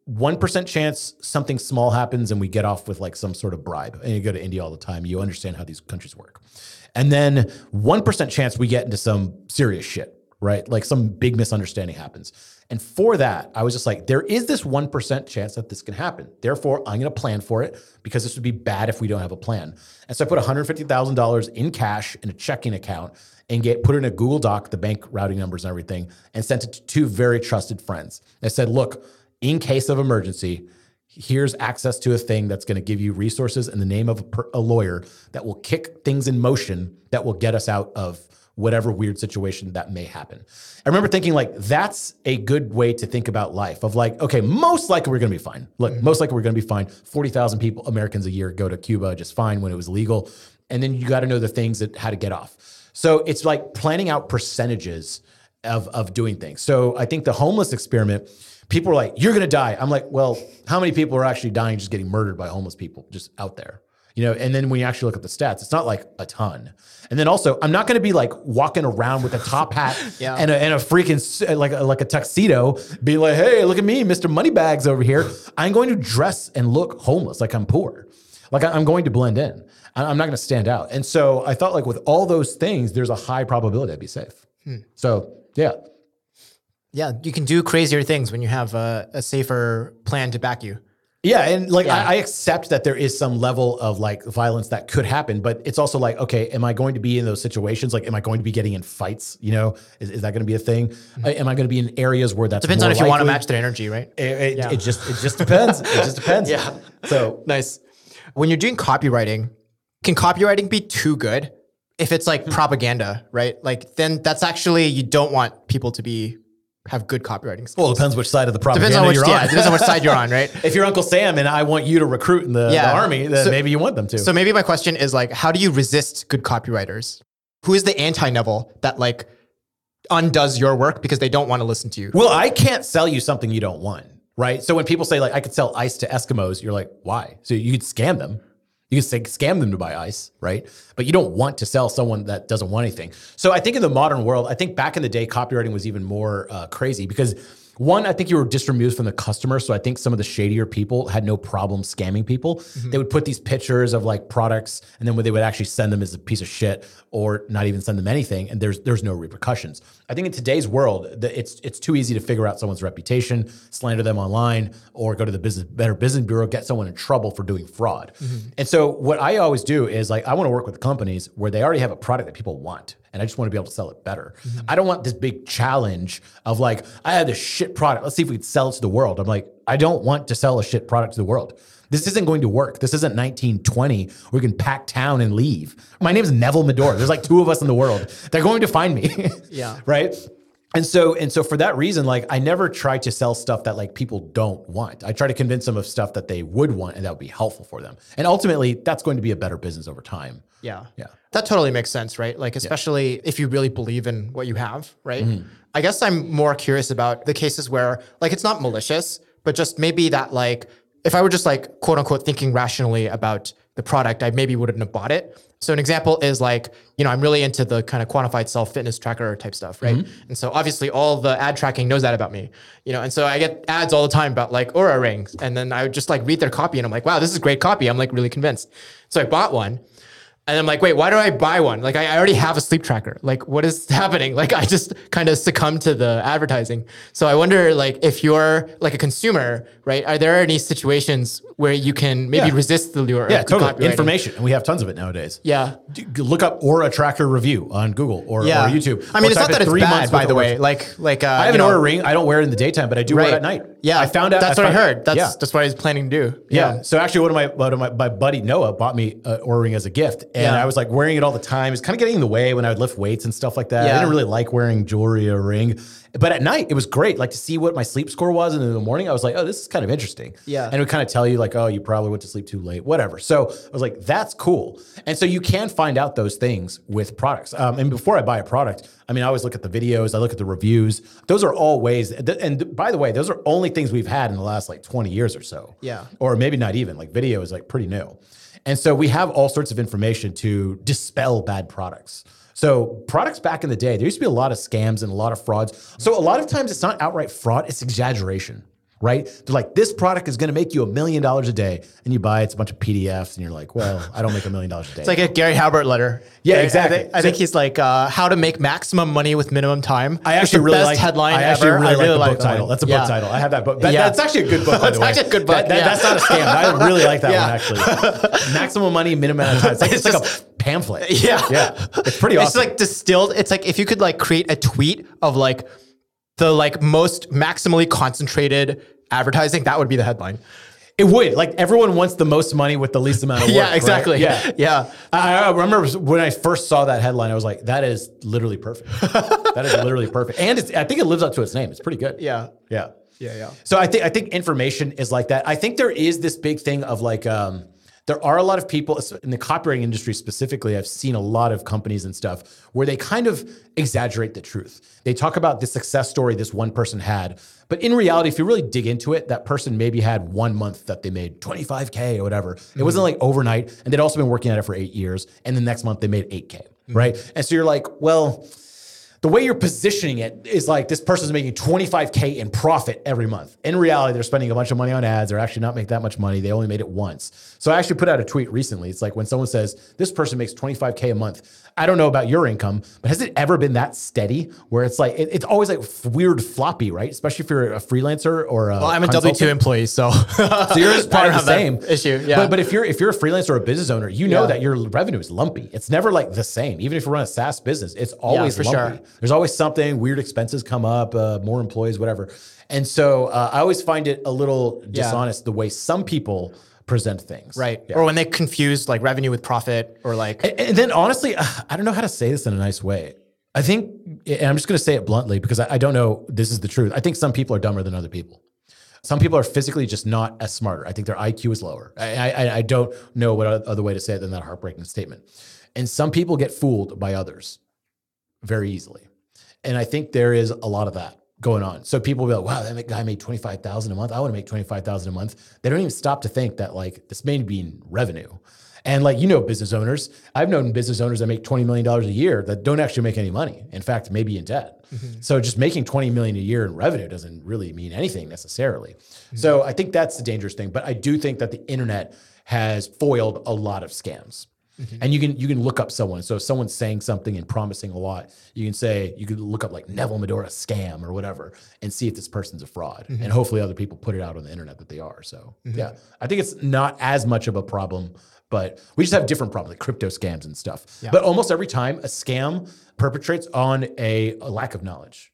1% chance something small happens and we get off with like some sort of bribe. And you go to India all the time, you understand how these countries work. And then 1% chance we get into some serious shit, right? Like some big misunderstanding happens. And for that, I was just like, there is this 1% chance that this can happen. Therefore, I'm going to plan for it because this would be bad if we don't have a plan. And so I put $150,000 in cash in a checking account and get put it in a Google Doc, the bank routing numbers and everything, and sent it to two very trusted friends. I said, look, in case of emergency, here's access to a thing that's going to give you resources in the name of a, per, a lawyer that will kick things in motion that will get us out of whatever weird situation that may happen. I remember thinking like that's a good way to think about life of like, okay, most likely we're gonna be fine. Look, mm-hmm. most likely we're gonna be fine. 40,000 people, Americans a year go to Cuba just fine when it was legal. And then you gotta know the things that how to get off. So it's like planning out percentages of, of doing things. So I think the homeless experiment, people are like, you're gonna die. I'm like, well, how many people are actually dying just getting murdered by homeless people just out there? You know, and then when you actually look at the stats, it's not like a ton. And then also, I'm not going to be like walking around with a top hat Yeah. and, a, and a freaking like a, like a tuxedo, be like, "Hey, look at me, Mr. Moneybags over here." I'm going to dress and look homeless, like I'm poor, like I'm going to blend in. I'm not going to stand out. And so I thought, like with all those things, there's a high probability I'd be safe. Hmm. So yeah, Yeah, you can do crazier things when you have a, a safer plan to back you. Yeah, and like Yeah. I, I accept that there is some level of like violence that could happen, but it's also like, okay, am I going to be in those situations? Like, am I going to be getting in fights? You know, is, is that going to be a thing? Uh, Am I going to be in areas where that's Depends on if you want to match their energy, right? It, it, Yeah. it just it just depends. it just depends. Yeah. So Nice. When you're doing copywriting, can copywriting be too good? If it's Hmm. like propaganda, right? Like then that's actually you don't want people to be have good copywriting skills. well, it depends which side of the propaganda depends on which you're yeah, on. it depends on which side you're on, right? if you're Uncle Sam and I want you to recruit in the, the army, then So- maybe you want them to. So maybe my question is like, how do you resist good copywriters? Who is the anti Neville that like undoes your work because they don't want to listen to you? Well, I can't sell you something you don't want, right? So when people say like I could sell ice to Eskimos, you're like, why? So you could scam them. You can say scam them to buy ice, right? But you don't want to sell someone that doesn't want anything. So I think in the modern world, I think back in the day, copywriting was even more uh, crazy because one, I think you were just removed from the customer. So I think some of the shadier people had no problem scamming people. Mm-hmm. They would put these pictures of like products, and then when they would actually send them as a piece of shit or not even send them anything, and there's there's no repercussions. I think in today's world, the, it's it's too easy to figure out someone's reputation, slander them online, or go to the business Better Business Bureau, get someone in trouble for doing fraud. Mm-hmm. And so what I always do is like I want to work with companies where they already have a product that people want and I just want to be able to sell it better. Mm-hmm. I don't want this big challenge of like, I had this shit product. Let's see if we can sell it to the world. I'm like, I don't want to sell a shit product to the world. This isn't going to work. This isn't 1920 where we can pack town and leave. My name is Neville Medhora. There's like two of us in the world. They're going to find me. Yeah. right. And so, and so for that reason, like I never try to sell stuff that like people don't want. I try to convince them of stuff that they would want and that would be helpful for them. And ultimately, that's going to be a better business over time. Yeah. Yeah. That totally makes sense, right? Like, especially if you really believe in what you have, right? Mm-hmm. I guess I'm more curious about the cases where, like, it's not malicious, but just maybe that, like, if I were just like, quote unquote, thinking rationally about the product, I maybe wouldn't have bought it. So, an example is like, you know, I'm really into the kind of quantified self fitness tracker type stuff, right? Mm-hmm. And so, obviously, all the ad tracking knows that about me, you know, and so I get ads all the time about like Oura rings. And then I would just like read their copy and I'm like, wow, this is great copy. I'm like really convinced. So, I bought one. And I'm like, wait, why do I buy one? Like, I I already have a sleep tracker. Like, what is happening? Like, I just kind of succumb to the advertising. So I wonder, like, if you're like a consumer, right? Are there any situations where you can maybe Yeah. resist the lure? Yeah, of totally. Information. And we have tons of it nowadays. Yeah. Look up Oura Tracker review on Google or, Yeah. or YouTube. I mean, Or it's not that it's three bad, months by the way. work. Like, like, uh, I have you an know, Oura ring. I don't wear it in the daytime, but I do wear it at night. Yeah. I found out. That's what I found- heard. That's yeah. that's what I was planning to do. Yeah. So actually, one of my one of my, my buddy Noah bought me an Oura ring as a gift, and Yeah. I was like wearing it all the time. It's kind of getting in the way when I would lift weights and stuff like that. I didn't really like wearing jewelry or ring, but at night it was great. Like to see what my sleep score was, and in the morning I was like, oh, this is kind of interesting. Yeah. And it would kind of tell you like, oh, you probably went to sleep too late, whatever. So I was like, that's cool. And so you can find out those things with products. Um, and before I buy a product, I mean, I always look at the videos, I look at the reviews. Those are all ways. And by the way, those are only things we've had in the last like 20 years or so Yeah. or maybe not even like video is like pretty new. And so we have all sorts of information to dispel bad products. So products back in the day, there used to be a lot of scams and a lot of frauds. So a lot of times it's not outright fraud, it's exaggeration. Right? They're like, this product is going to make you a million dollars a day. And you buy it, it's a bunch of PDFs, and you're like, well, I don't make a million dollars a day. It's like a Gary Halbert letter. Yeah, exactly. I, think, I think he's like, uh, how to make maximum money with minimum time. I actually really like headline I actually ever. really, I really like the like book title. one. That's a book title. I have that book. That- Yeah. That's actually a good book. By It's the way. actually a good book, That- that- yeah. That's not a scam. I really like that Yeah. one actually. Maximum money, minimum time. It's like, it's It's like just- a pamphlet. Yeah. yeah. It's pretty It's awesome. like distilled. It's like if you could like create a tweet of like the like most maximally concentrated advertising, that would be the headline. It would like everyone wants the most money with the least amount of work. yeah, right? exactly. Yeah. yeah. I, I remember when I first saw that headline, I was like, "That is literally perfect. that is literally perfect." And it's, I think it lives up to its name. It's pretty good. Yeah. yeah, Yeah, yeah. So I think I think information is like that. I think there is this big thing of like, um, there are a lot of people in the copywriting industry specifically. I've seen a lot of companies and stuff where they kind of exaggerate the truth. They talk about the success story this one person had, but in reality, if you really dig into it, that person maybe had one month that they made 25K or whatever. It wasn't mm-hmm. like overnight. And they'd also been working at it for eight years. And the next month they made 8K, mm-hmm. right? And so you're like, well, the way you're positioning it is like this person's making 25K in profit every month. In reality, they're spending a bunch of money on ads. They're actually not making that much money. They only made it once. So I actually put out a tweet recently. It's like when someone says, this person makes 25K a month. I don't know about your income, but has it ever been that steady where it's like, it- it's always like weird floppy, right? Especially if you're a freelancer or a Well, I'm a W two employee, so So yours is probably don't the same issue. Yeah. But, but if you're if you're a freelancer or a business owner, you know Yeah. that your revenue is lumpy. It's never like the same. Even if you run a SaaS business, it's always for lumpy. sure. There's always something weird expenses come up, uh, more employees, whatever. And so uh, I always find it a little dishonest the way some people present things. right. Yeah. Or when they confuse like revenue with profit, or like And, and then honestly, uh, I don't know how to say this in a nice way. I think, and I'm just going to say it bluntly because I, I don't know this is the truth. I think some people are dumber than other people. Some people are physically just not as smarter. I think their IQ is lower. I, I, I don't know what other way to say it than that heartbreaking statement. And some people get fooled by others very easily. And I think there is a lot of that going on. So people will be like, wow, that guy made 25,000 a month. I want to make 25,000 a month. They don't even stop to think that like this may be in revenue. And like, you know, business owners, I've known business owners that make $20 million a year that don't actually make any money. In fact, maybe in debt. Mm-hmm. So just making 20 million a year in revenue doesn't really mean anything necessarily. Mm-hmm. So I think that's the dangerous thing. But I do think that the internet has foiled a lot of scams. Mm-hmm. And you can you can look up someone. So if someone's saying something and promising a lot, you can say you could look up like Neville Medhora scam or whatever and see if this person's a fraud. Mm-hmm. And hopefully other people put it out on the internet that they are. So mm-hmm. yeah, I think it's not as much of a problem, but we just have different problems like crypto scams and stuff. But almost every time a scam perpetrates on a, a lack of knowledge.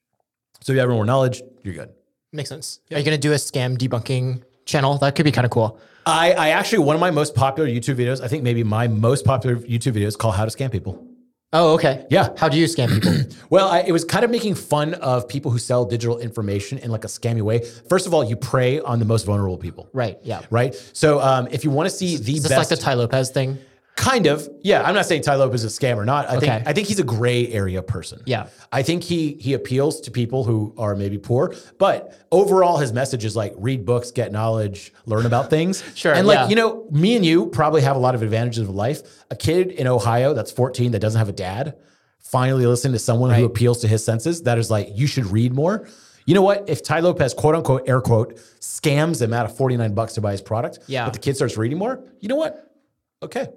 So if you have more knowledge, you're good. makes sense. Are you gonna do a scam debunking channel? That could be kind of cool. I, I actually one of my most popular YouTube videos, I think maybe my most popular YouTube video is called How to Scam People. Oh, okay. Yeah. How do you scam people? Well, I, it was kind of making fun of people who sell digital information in like a scammy way. First of all, you prey on the most vulnerable people. right. Yeah. Right. So um, if you want to see the Is this best, like the Tai Lopez thing? Kind of, yeah. I'm not saying Tai Lopez is a scam or not. I Okay. think I think he's a gray area person. Yeah. I think he he appeals to people who are maybe poor, but overall his message is like read books, get knowledge, learn about things. Sure, And like, yeah. you know, me and you probably have a lot of advantages of life. A kid in Ohio that's 14 that doesn't have a dad, finally listening to someone who appeals to his senses, that is like, you should read more. You know what? If Tai Lopez, quote unquote, air quote, scams him out of 49 bucks to buy his product, Yeah. but the kid starts reading more, you know what? Okay.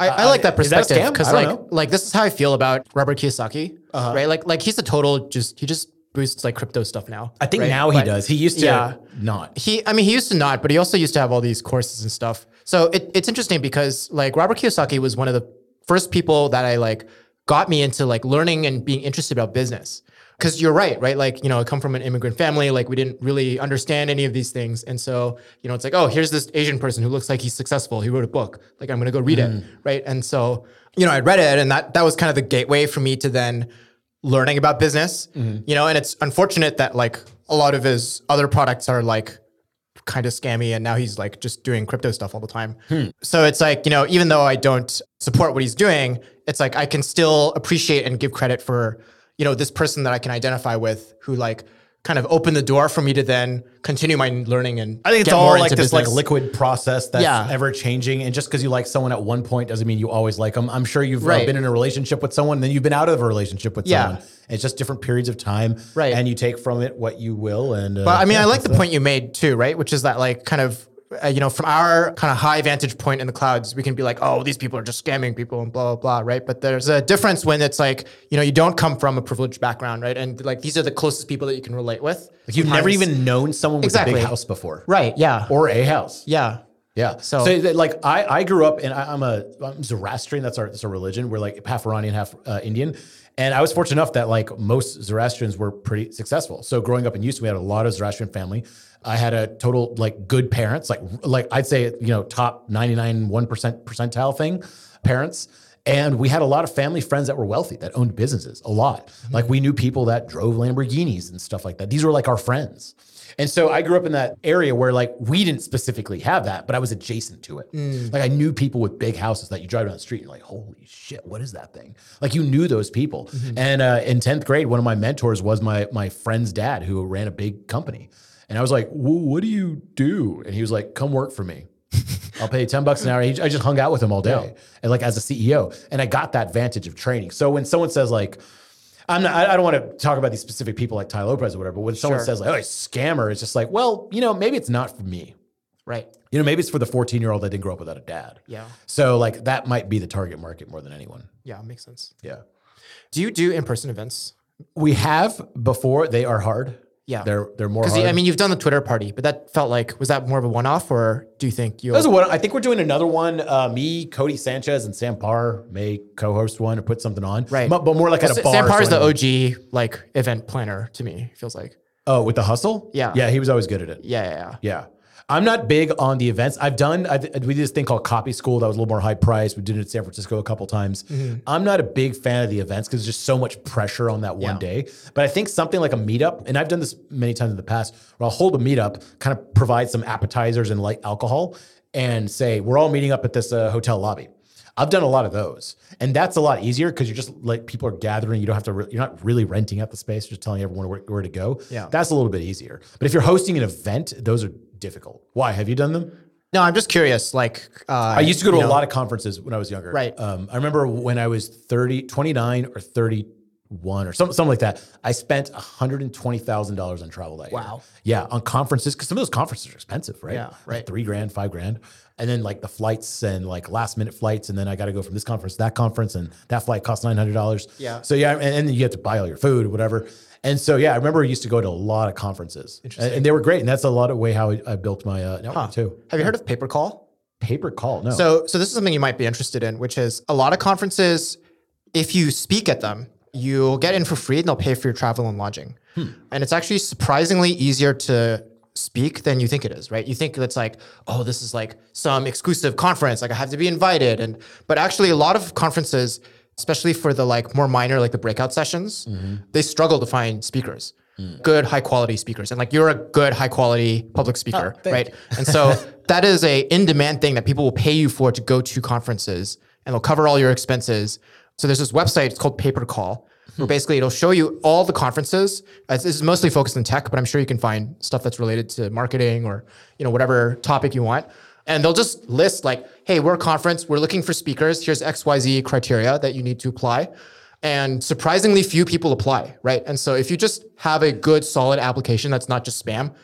I, I like that perspective because like know. like this is how I feel about Robert Kiyosaki, Uh-huh. right? Like like he's a total just he just boosts like crypto stuff now. I think right? now he But does. He used to Yeah. not. He I mean he used to not, but he also used to have all these courses and stuff. So it, it's interesting because like Robert Kiyosaki was one of the first people that I like got me into like learning and being interested about business. Because you're right, right? Like, you know, I come from an immigrant family. Like, we didn't really understand any of these things. And so, you know, it's like, oh, here's this Asian person who looks like he's successful. He wrote a book. Like, I'm going to go read it. Mm. Right. And so, you know, I read it and that, that was kind of the gateway for me to then learning about business, mm-hmm. you know, and it's unfortunate that like a lot of his other products are like kind of scammy and now he's like just doing crypto stuff all the time. Hmm. So it's like, you know, even though I don't support what he's doing, it's like I can still appreciate and give credit for, you know, this person that I can identify with who like kind of opened the door for me to then continue my learning and I think it's all like this like liquid process that's Yeah. ever changing. And just because you like someone at one point doesn't mean you always like them. I'm sure you've uh, Right. been in a relationship with someone, then you've been out of a relationship with Yeah. someone. It's just different periods of time, Right. And you take from it what you will. And uh, But I mean, yeah, I like the point you made too, right? Which is that like kind of, uh, you know, from our kind of high vantage point in the clouds, we can be like, oh, these people are just scamming people and blah, blah, blah, right? But there's a difference when it's like, you know, you don't come from a privileged background, right? And like these are the closest people that you can relate with. Like you've never even known someone with a big house before, Right. Yeah. Or a house. yeah. Yeah. So- So, like I, I grew up and I, I'm a I'm Zoroastrian. That's our that's our religion. We're like half Iranian, half uh, Indian. And I was fortunate enough that like most Zoroastrians were pretty successful. So growing up in Houston, we had a lot of Zoroastrian family. I had a total like good parents, like like I'd say you know top 99 one percent percentile thing parents. And we had a lot of family friends that were wealthy that owned businesses, a lot. Mm-hmm. Like we knew people that drove Lamborghinis and stuff like that. These were like our friends. And so I grew up in that area where like we didn't specifically have that, but I was adjacent to it. Mm. Like I knew people with big houses that you drive down the street and like, holy shit, what is that thing? Like you knew those people. Mm-hmm. And uh, in 10th grade, one of my mentors was my my friend's dad who ran a big company. And I was like, what do you do? And he was like, come work for me. I'll pay you 10 bucks an hour. He- I just hung out with him all day and like as a CEO. And I got that vantage of training. So when someone says like, I'm not, I I don't want to talk about these specific people like Tai Lopez or whatever, but when someone Sure. says like, oh, scammer, it's just like, well, you know, maybe it's not for me. Right. You know, maybe it's for the 14 year old that didn't grow up without a dad. Yeah. So like that might be the target market more than anyone. Yeah, makes sense. Yeah. Do you do in-person events? We have before, they are hard. Yeah. They're, they're more Because hard. I mean, you've done the Twitter party, but that felt like was that more of a one-off, or do you think you? Those are what I think we're doing another one. Uh, me, Codie Sanchez, and Sam Parr may co-host one or put something on. Right. but, but more like at a bar. Sam Parr is the OG like event planner to me. Feels like. Oh, with the hustle. Yeah. yeah, he was always good at it. Yeah, yeah, yeah. Yeah. I'm not big on the events. I've done, I, we did this thing called Copy School that was a little more high price. We did it in San Francisco a couple times. I'm not a big fan of the events because there's just so much pressure on that one Yeah. day. But I think something like a meetup, and I've done this many times in the past, where I'll hold a meetup, kind of provide some appetizers and light alcohol, and say, we're all meeting up at this uh, hotel lobby. I've done a lot of those, and that's a lot easier because you're just like people are gathering. You don't have to. Re- you're not really renting out the space. You're just telling everyone where, where to go. Yeah. that's a little bit easier. But if you're hosting an event, those are difficult. Why? Have you done them? No, I'm just curious. Like, uh, I used to go to a lot of conferences when I was younger. Right. Um, I remember when I was 30, 29 or 31 or something, something like that. I spent $120,000 on travel that year. Wow. Yeah. On conferences. Cause some of those conferences are expensive, right? Yeah, Like right. three grand, five grand. And then like the flights and like last minute flights. And then I got to go from this conference to that conference and that flight costs $900. Yeah. So yeah. And, and then you have to buy all your food, or whatever. And so, yeah, I remember I used to go to a lot of conferences and, and they were great. And that's a lot of way how I, I built my uh, network too. Have you heard of PaperCall? Paper call. No. So, so this is something you might be interested in, which is a lot of conferences. If you speak at them, you'll get in for free, and they'll pay for your travel and lodging. And it's actually surprisingly easier to speak than you think it is, right? You think it's like, oh, this is like some exclusive conference, like I have to be invited, and but actually, a lot of conferences, especially for the like more minor, like the breakout sessions, mm-hmm. they struggle to find speakers. Good high quality speakers, and like you're a good high quality public oh, speaker, thank right? And so that is a in demand thing that people will pay you for to go to conferences and they'll cover all your expenses. So there's this website, it's called PaperCall, hmm. where basically it'll show you all the conferences. This is mostly focused on tech, but I'm sure you can find stuff that's related to marketing or you know whatever topic you want. And they'll just list like, hey, we're a conference, we're looking for speakers. Here's XYZ criteria that you need to apply. And surprisingly few people apply, right? And so if you just have a good, solid application that's not just spam,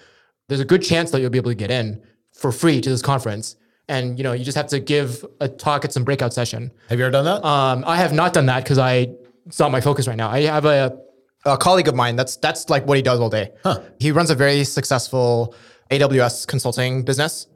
there's a good chance that you'll be able to get in for free to this conference. And you know, you just have to give a talk at some breakout session. have you ever done that? Um, I have not done that because I it's not my focus right now. I have a, a colleague of mine that's that's like what he does all day. Huh. He runs a very successful AWS consulting business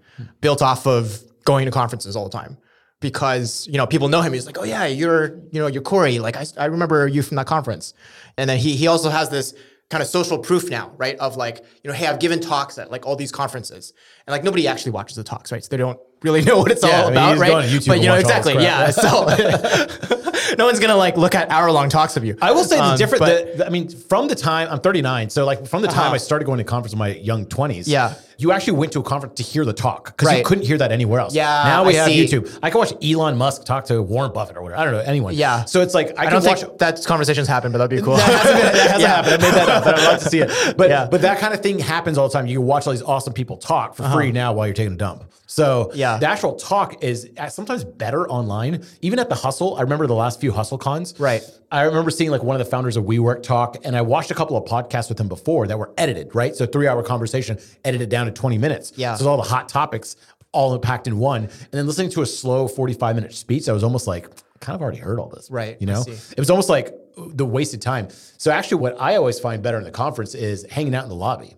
built off of going to conferences all the time. Because you know people know him, he's like, oh yeah, you're you know you're Corey. Like I, I remember you from that conference, and then he he also has this kind of social proof now, right? Of like you know, hey, I've given talks at like all these conferences, and like nobody actually watches the talks, right? So they don't really know what it's Yeah, all about, right? go on YouTube but you know exactly, yeah. So no one's gonna like look at hour long talks of you. I will say the Um, different. but- the- the- I mean, from the time I'm 39, so like from the time Uh-huh. I started going to conference in my young 20s, Yeah. You actually went to a conference to hear the talk because you couldn't hear that anywhere else. Yeah, now we I have see. YouTube. I can watch Elon Musk talk to Warren Buffett or whatever. I don't know anyone. Yeah. So it's like I, I don't watch. think that conversations happen, but that'd be cool. That hasn't, been, that hasn't Yeah. happened. I made that up, but I'd love to see it. But Yeah. but that kind of thing happens all the time. You can watch all these awesome people talk for free now while you're taking a dump. So Uh-huh. Yeah. the actual talk is uh, sometimes better online. Even at the Hustle, I remember the last few Hustle cons. Right. I remember seeing like one of the founders of WeWork talk, and I watched a couple of podcasts with him before that were edited, right? So three hour conversation, edited down to 20 minutes. Yeah. So all the hot topics all packed in one. And then listening to a slow 45 minute speech, I was almost like, kind of already heard all this. Right, You know? It was almost like the wasted time. So actually what I always find better in the conference is hanging out in the lobby.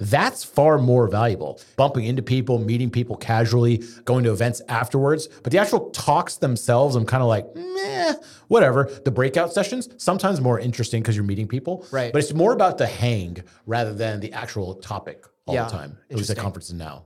That's far more valuable. Bumping into people, meeting people casually, going to events afterwards. But the actual talks themselves, I'm kind of like, meh, whatever. The breakout sessions, sometimes more interesting because you're meeting people. Right. But it's more about the hang rather than the actual topic all Yeah, the time. It was at conferences now.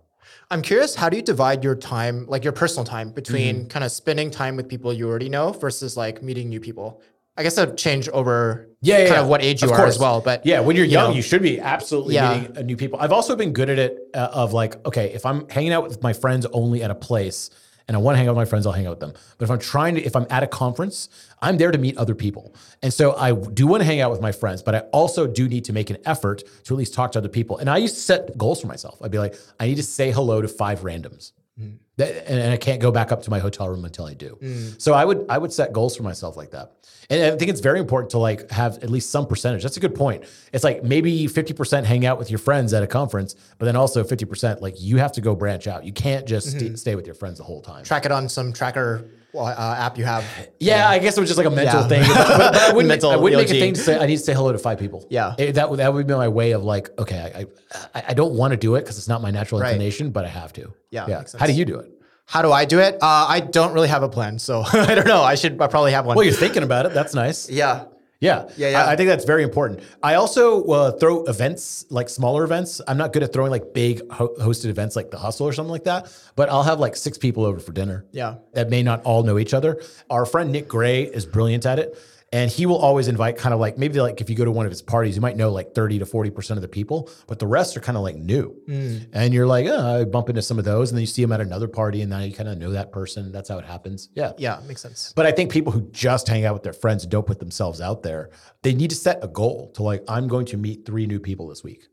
I'm curious, how do you divide your time, like your personal time, between Mm-hmm. kind of spending time with people you already know versus like meeting new people? I guess that would change over yeah, kind yeah, of what age you of are course. as well. But yeah, when you're you young, know. you should be absolutely Yeah. meeting uh, new people. I've also been good at it uh, of like, okay, if I'm hanging out with my friends only at a place and I want to hang out with my friends, I'll hang out with them. But if I'm trying to, if I'm at a conference, I'm there to meet other people. And so I do want to hang out with my friends, but I also do need to make an effort to at least talk to other people. And I used to set goals for myself. I'd be like, I need to say hello to five randoms. Mm. That- and, and I can't go back up to my hotel room until I do. Mm. So I would I would set goals for myself like that. And I think it's very important to like have at least some percentage. That's a good point. It's like maybe 50% hang out with your friends at a conference, but then also 50% like you have to go branch out. You can't just st- mm-hmm. stay with your friends the whole time. track it on some tracker uh, app you have. Yeah, I guess it was just like a mental Yeah. thing. But, but I wouldn't, Mental I wouldn't make a ELG. thing to say I need to say hello to five people. Yeah. It- that would that would be my way of like, okay, I I, I don't want to do it because it's not my natural Right. inclination, but I have to. Yeah, Yeah. makes How do sense. you do it? How do I do it? Uh, I don't really have a plan, so I don't know. I should I probably have one. Well, you're thinking about it. That's nice. yeah. Yeah, Yeah, yeah. I, I think that's very important. I also uh, throw events like smaller events. I'm not good at throwing like big ho- hosted events like the Hustle or something like that. But I'll have like six people over for dinner. Yeah. that may not all know each other. Our friend Nick Gray is brilliant at it. And he will always invite kind of like maybe like if you go to one of his parties, you might know like 30 to 40% of the people, but the rest are kind of like new. Mm. And you're like, oh, I bump into some of those. And then you see them at another party and now you kind of know that person. That's how it happens. Yeah. Yeah, makes sense. But I think people who just hang out with their friends and don't put themselves out there, they need to set a goal to like, I'm going to meet three new people this week.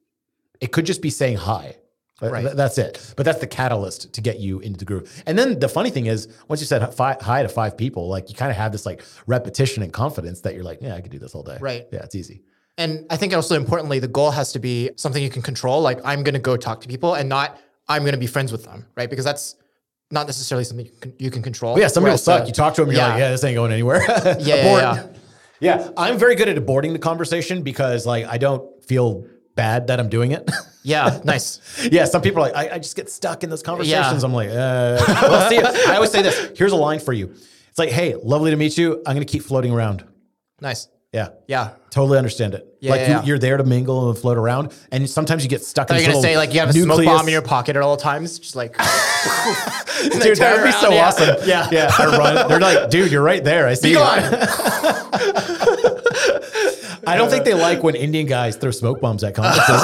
It could just be saying hi. Right. That's it. But that's the catalyst to get you into the groove. And then the funny thing is, once you said hi to five people, like you kind of have this like repetition and confidence that you're like, yeah, I could do this all day. Right. Yeah, it's easy. And I think also importantly, the goal has to be something you can control. Like I'm going to go talk to people and not I'm going to be friends with them, right? Because that's not necessarily something you can, you can control. But yeah, some people Whereas uh, suck. the- you talk to them, you're yeah. like, yeah, this ain't going anywhere. Yeah, yeah, yeah. Yeah, I'm very good at aborting the conversation because like I don't feel bad that I'm doing it. Yeah, nice. Yeah, some people are like, I, I just get stuck in those conversations. Yeah. I'm like, uh, well, see, I always say this. Here's a line for you. It's like, hey, lovely to meet you. I'm going to keep floating around. Nice. Yeah. Yeah. Totally understand it. Yeah, like yeah, you, yeah. you're there to mingle and float around, and sometimes you get stuck. in Are you this gonna say like you have a smoke bomb in your pocket at all times? Just like dude? That'd be turn so awesome. Yeah, yeah. I run. They're like, dude, you're right there. I see be you. Gone. I don't think they like when Indian guys throw smoke bombs at conferences.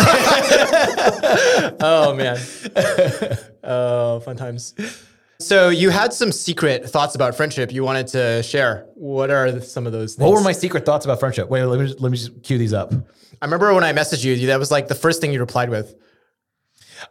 oh man. Oh, fun times. So you had some secret thoughts about friendship you wanted to share. What are some of those things? what were my secret thoughts about friendship? Wait, let me just, let me just cue these up. I remember when I messaged you, that was like the first thing you replied with.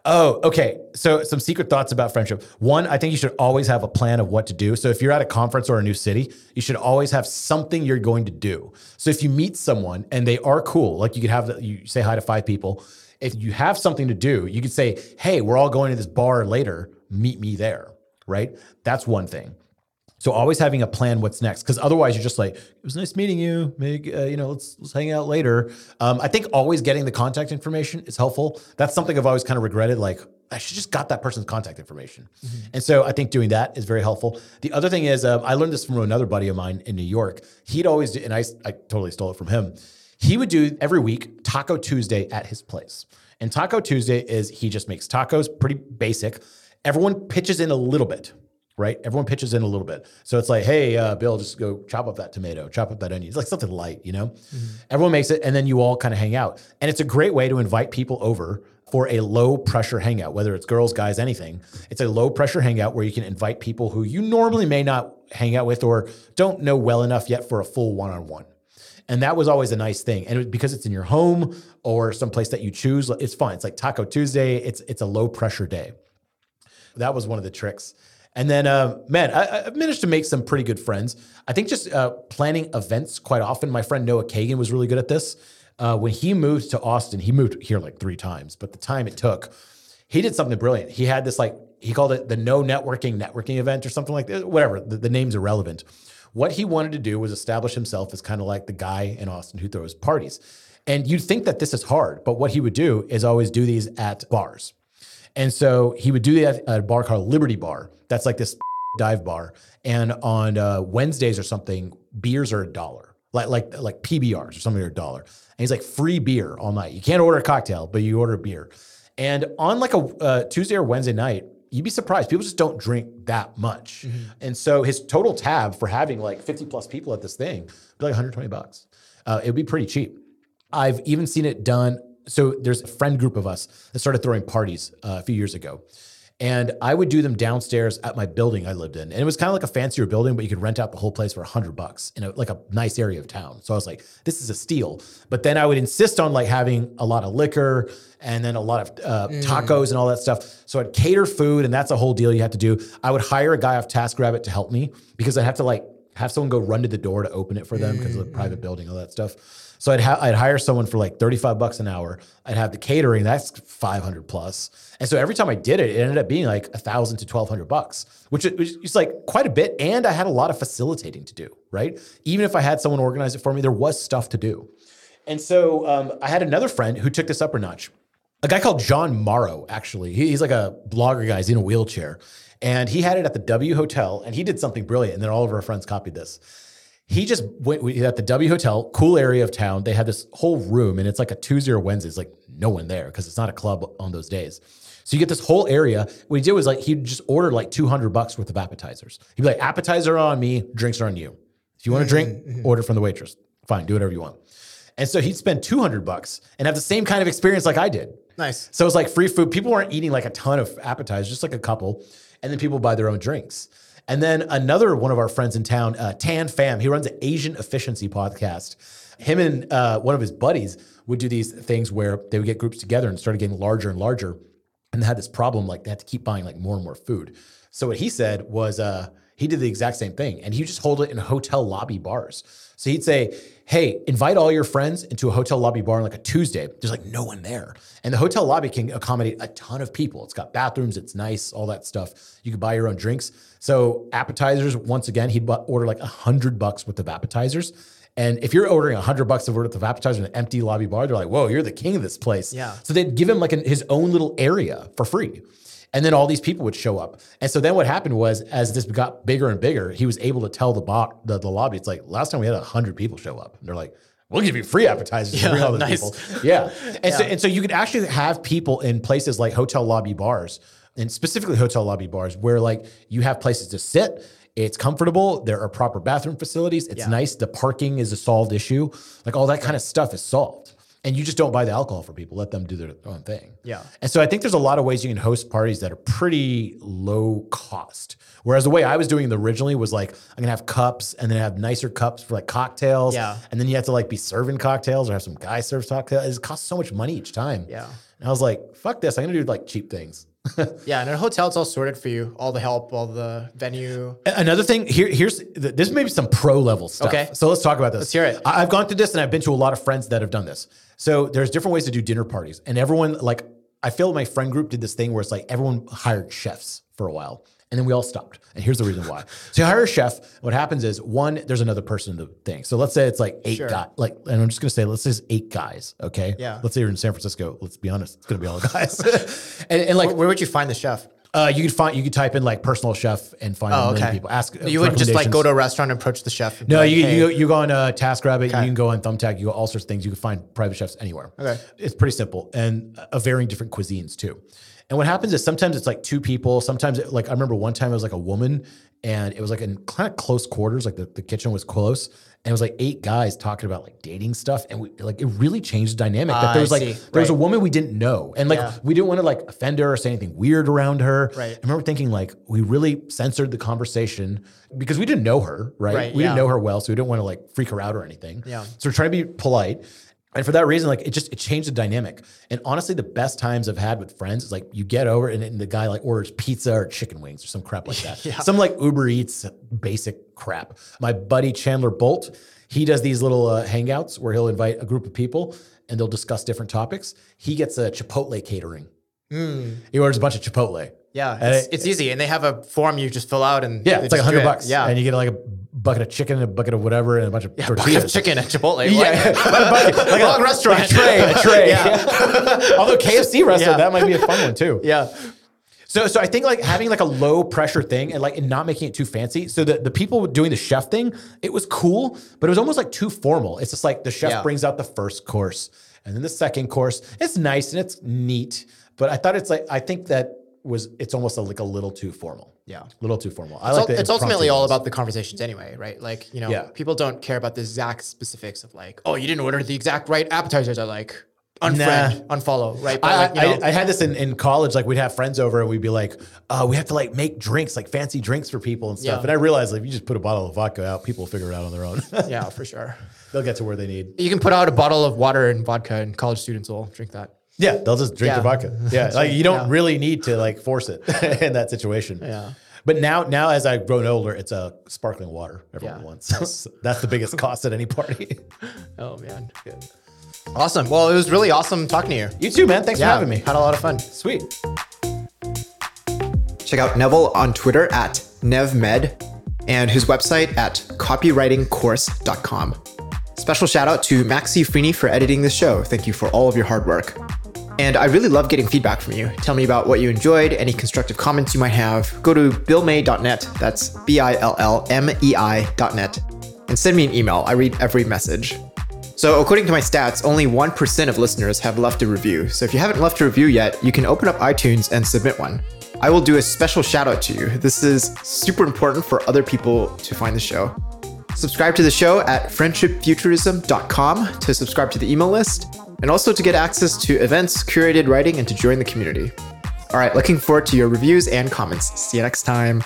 Oh, okay. So some secret thoughts about friendship. One, I think you should always have a plan of what to do. So if you're at a conference or a new city, you should always have something you're going to do. So if you meet someone and they are cool, like you could have you say hi to five people. If you have something to do, you could say, "Hey, we're all going to this bar later. Meet me there." Right? That's one thing. So always having a plan what's next, because otherwise you're just like, it was nice meeting you. Maybe uh, you know, let's let's hang out later. Um, I think always getting the contact information is helpful. That's something I've always kind of regretted. Like I should just got that person's contact information, and so I think doing that is very helpful. The other thing is, um, I learned this from another buddy of mine in New York. He'd always do, and I I totally stole it from him. He would do every week Taco Tuesday at his place, and Taco Tuesday is he just makes tacos, pretty basic. Everyone pitches in a little bit right? Everyone pitches in a little bit. So it's like, hey, uh, Bill, just go chop up that tomato, chop up that onion. It's like something light, you know? Everyone makes it, and then you all kind of hang out. And it's a great way to invite people over for a low pressure hangout, whether it's girls, guys, anything. It's a low pressure hangout where you can invite people who you normally may not hang out with or don't know well enough yet for a full one on one. And that was always a nice thing. And because it's in your home or someplace that you choose, it's fine. It's like Taco Tuesday. It's it's a low pressure day. That was one of the tricks. And then, uh, man, I, I've managed to make some pretty good friends. I think just uh, planning events quite often. My friend Noah Kagan was really good at this. Uh, when he moved to Austin, he moved here like three times, but the time it took, he did something brilliant. He had this like, he called it the no networking networking event or something like that, whatever. The, the name's irrelevant. What he wanted to do was establish himself as kind of like the guy in Austin who throws parties. And you'd think that this is hard, but what he would do is always do these at bars. And so he would do that at a bar called Liberty Bar. That's like this dive bar. And on uh, Wednesdays or something, beers are a dollar, like like like PBRs or something are a dollar. And he's like free beer all night. You can't order a cocktail, but you order a beer. And on like a uh, Tuesday or Wednesday night, you'd be surprised. People just don't drink that much. And so his total tab for having like 50 plus people at this thing would be like 120 bucks. Uh, it would be pretty cheap. I've even seen it done. So there's a friend group of us that started throwing parties uh, a few years ago. And I would do them downstairs at my building I lived in. And it was kind of like a fancier building, but you could rent out the whole place for a hundred bucks in a, like a nice area of town. So I was like, this is a steal. But then I would insist on like having a lot of liquor and then a lot of uh, tacos and all that stuff. So I'd cater food, and that's a whole deal you had to do. I would hire a guy off TaskRabbit to help me because I'd have to like have someone go run to the door to open it for them because of the private building, all that stuff. So I'd ha- I'd hire someone for like 35 bucks an hour. I'd have the catering, that's 500 plus. And so every time I did it, it ended up being like a thousand to 1200 bucks, which is, like quite a bit. And I had a lot of facilitating to do, right? Even if I had someone organize it for me, there was stuff to do. And so um, I had another friend who took this up a notch. A guy called Jon Morrow, actually. He- he's like a blogger guy. He's in a wheelchair. And he had it at the W Hotel, and he did something brilliant. And then all of our friends copied this. He just went we- at the W Hotel, cool area of town. They had this whole room, and it's like a Tuesday or Wednesday. It's like no one there because it's not a club on those days. So you get this whole area. What he did was like he'd just ordered like 200 bucks worth of appetizers. He'd be like, appetizer on me, drinks are on you. If you want to drink, mm-hmm, mm-hmm. order from the waitress. Fine, do whatever you want. And so he'd spend 200 bucks and have the same kind of experience like I did. Nice. So it's like free food. People weren't eating like a ton of appetizers, just like a couple. And then people buy their own drinks. And then another one of our friends in town, uh, Thanh Pham, he runs an Asian efficiency podcast. Him and uh, one of his buddies would do these things where they would get groups together and started getting larger and larger. And they had this problem, like they had to keep buying like more and more food. So what he said was uh, he did the exact same thing. And he would just hold it in hotel lobby bars. So he'd say, hey, invite all your friends into a hotel lobby bar on like a Tuesday. There's like no one there. And the hotel lobby can accommodate a ton of people. It's got bathrooms, it's nice, all that stuff. You can buy your own drinks. So appetizers, once again, he'd order like a hundred bucks worth of appetizers. And if you're ordering a hundred bucks worth of appetizers in an empty lobby bar, they're like, whoa, you're the king of this place. Yeah. So they'd give him like an, his own little area for free. And then all these people would show up. And so then what happened was, as this got bigger and bigger, he was able to tell the bo- the, the lobby, it's like last time we had hundred people show up. And they're like, we'll give you free appetizers. to Yeah, bring all those nice. people. Yeah. And so and so you could actually have people in places like hotel lobby bars, and specifically hotel lobby bars, where like you have places to sit. It's comfortable. There are proper bathroom facilities. It's Yeah. nice. The parking is a solved issue. Like all that kind of stuff is solved. And you just don't buy the alcohol for people. Let them do their own thing. Yeah. And so I think there's a lot of ways you can host parties that are pretty low cost. Whereas the way I was doing it originally was like, I'm gonna have cups and then have nicer cups for like cocktails. Yeah. And then you have to like be serving cocktails or have some guy serve cocktails. It costs so much money each time. Yeah. And I was like, fuck this. I'm gonna do like cheap things. Yeah, and in a hotel, it's all sorted for you. All the help, all the venue. Another thing here, here's this may be some pro level stuff. Okay. So let's talk about this. Let's hear it. I've gone through this and I've been to a lot of friends that have done this. So there's different ways to do dinner parties, and everyone like I feel my friend group did this thing where it's like everyone hired chefs for a while. And then we all stopped. And here's the reason why. So you hire a chef. What happens is one, there's another person in the thing. So let's say it's like eight Sure. guys. Like, and I'm just gonna say, let's say it's eight guys. Okay. Yeah. Let's say you're in San Francisco. Let's be honest, it's gonna be all guys. and, and like Where, where would you find the chef? Uh, you could find you could type in like personal chef and find Oh, okay. people. Ask uh, You wouldn't just like go to a restaurant and approach the chef. No, like, you, "Hey." you you go on uh, TaskRabbit. Okay. You can go on Thumbtack. You go all sorts of things. You can find private chefs anywhere. Okay. it's pretty simple and uh, varying different cuisines too. And what happens is sometimes it's like two people. Sometimes it, like I remember one time it was like a woman, and it was like in kind of close quarters. Like the, the kitchen was close, and it was like eight guys talking about like dating stuff, and we like it really changed the dynamic. That there was like there was a woman we didn't know, and like Yeah. we didn't want to like offend her or say anything weird around her. Right. I remember thinking like we really censored the conversation because we didn't know her, right? Right, we didn't know her well, so we didn't want to like freak her out or anything. Yeah. So we're trying to be polite. And for that reason, like it just it changed the dynamic. And honestly, the best times I've had with friends is like you get over and, and the guy like orders pizza or chicken wings or some crap like that. Yeah. Some like Uber Eats basic crap. My buddy Chandler Bolt, he does these little uh, hangouts where he'll invite a group of people and they'll discuss different topics. He gets a Chipotle catering. He orders a bunch of Chipotle. Yeah, it's, it- it's easy, and they have a form you just fill out, and Yeah, it's like hundred bucks. Yeah, and you get like a bucket of chicken, a bucket of whatever, and a bunch of Bucket tortillas. of chicken at Chipotle. Yeah, a bucket, like Long a restaurant. a tray, a tray. Yeah. Although KFC restaurant, Yeah. that might be a fun one too. Yeah. So, so I think like having like a low pressure thing and like and not making it too fancy. So the, the people doing the chef thing, it was cool, but it was almost like too formal. It's just like the chef Yeah. brings out the first course and then the second course. It's nice and it's neat, but I thought it's like I think that was it's almost like a little too formal. Yeah. a little too formal. I It's, like the it's ultimately all about the conversations anyway, right? Like, you know, Yeah. people don't care about the exact specifics of like, oh, you didn't order the exact right appetizers. I like unfriend, unfollow, right? But I, like, you know, I, I had this in, in college. Like we'd have friends over and we'd be like, uh, we have to like make drinks, like fancy drinks for people and stuff. Yeah. And I realized like if you just put a bottle of vodka out, people will figure it out on their own. yeah, for sure. They'll get to where they need. You can put out a bottle of water and vodka, and college students will drink that. Yeah, they'll just drink Yeah. the vodka. Yeah, like you don't Yeah. really need to like force it in that situation. Yeah. But now, now as I've grown older, it's a sparkling water everyone Yeah. wants. That's the biggest cost at any party. Oh man. Awesome. Well, it was really awesome talking to you. You too, man. Thanks for having me. Had a lot of fun. Sweet. Check out Neville on Twitter at NevMed and his website at copywritingcourse.com. Special shout out to Maxi Freeney for editing this show. Thank you for all of your hard work. And I really love getting feedback from you. Tell me about what you enjoyed, any constructive comments you might have. Go to billmei.net, that's B I L L M E I.net, and send me an email. I read every message. So, according to my stats, only 1% of listeners have left a review. So, if you haven't left a review yet, you can open up iTunes and submit one. I will do a special shout out to you. This is super important for other people to find the show. Subscribe to the show at friendshipfuturism.com to subscribe to the email list and also to get access to events, curated writing, and to join the community. All right, looking forward to your reviews and comments. See you next time.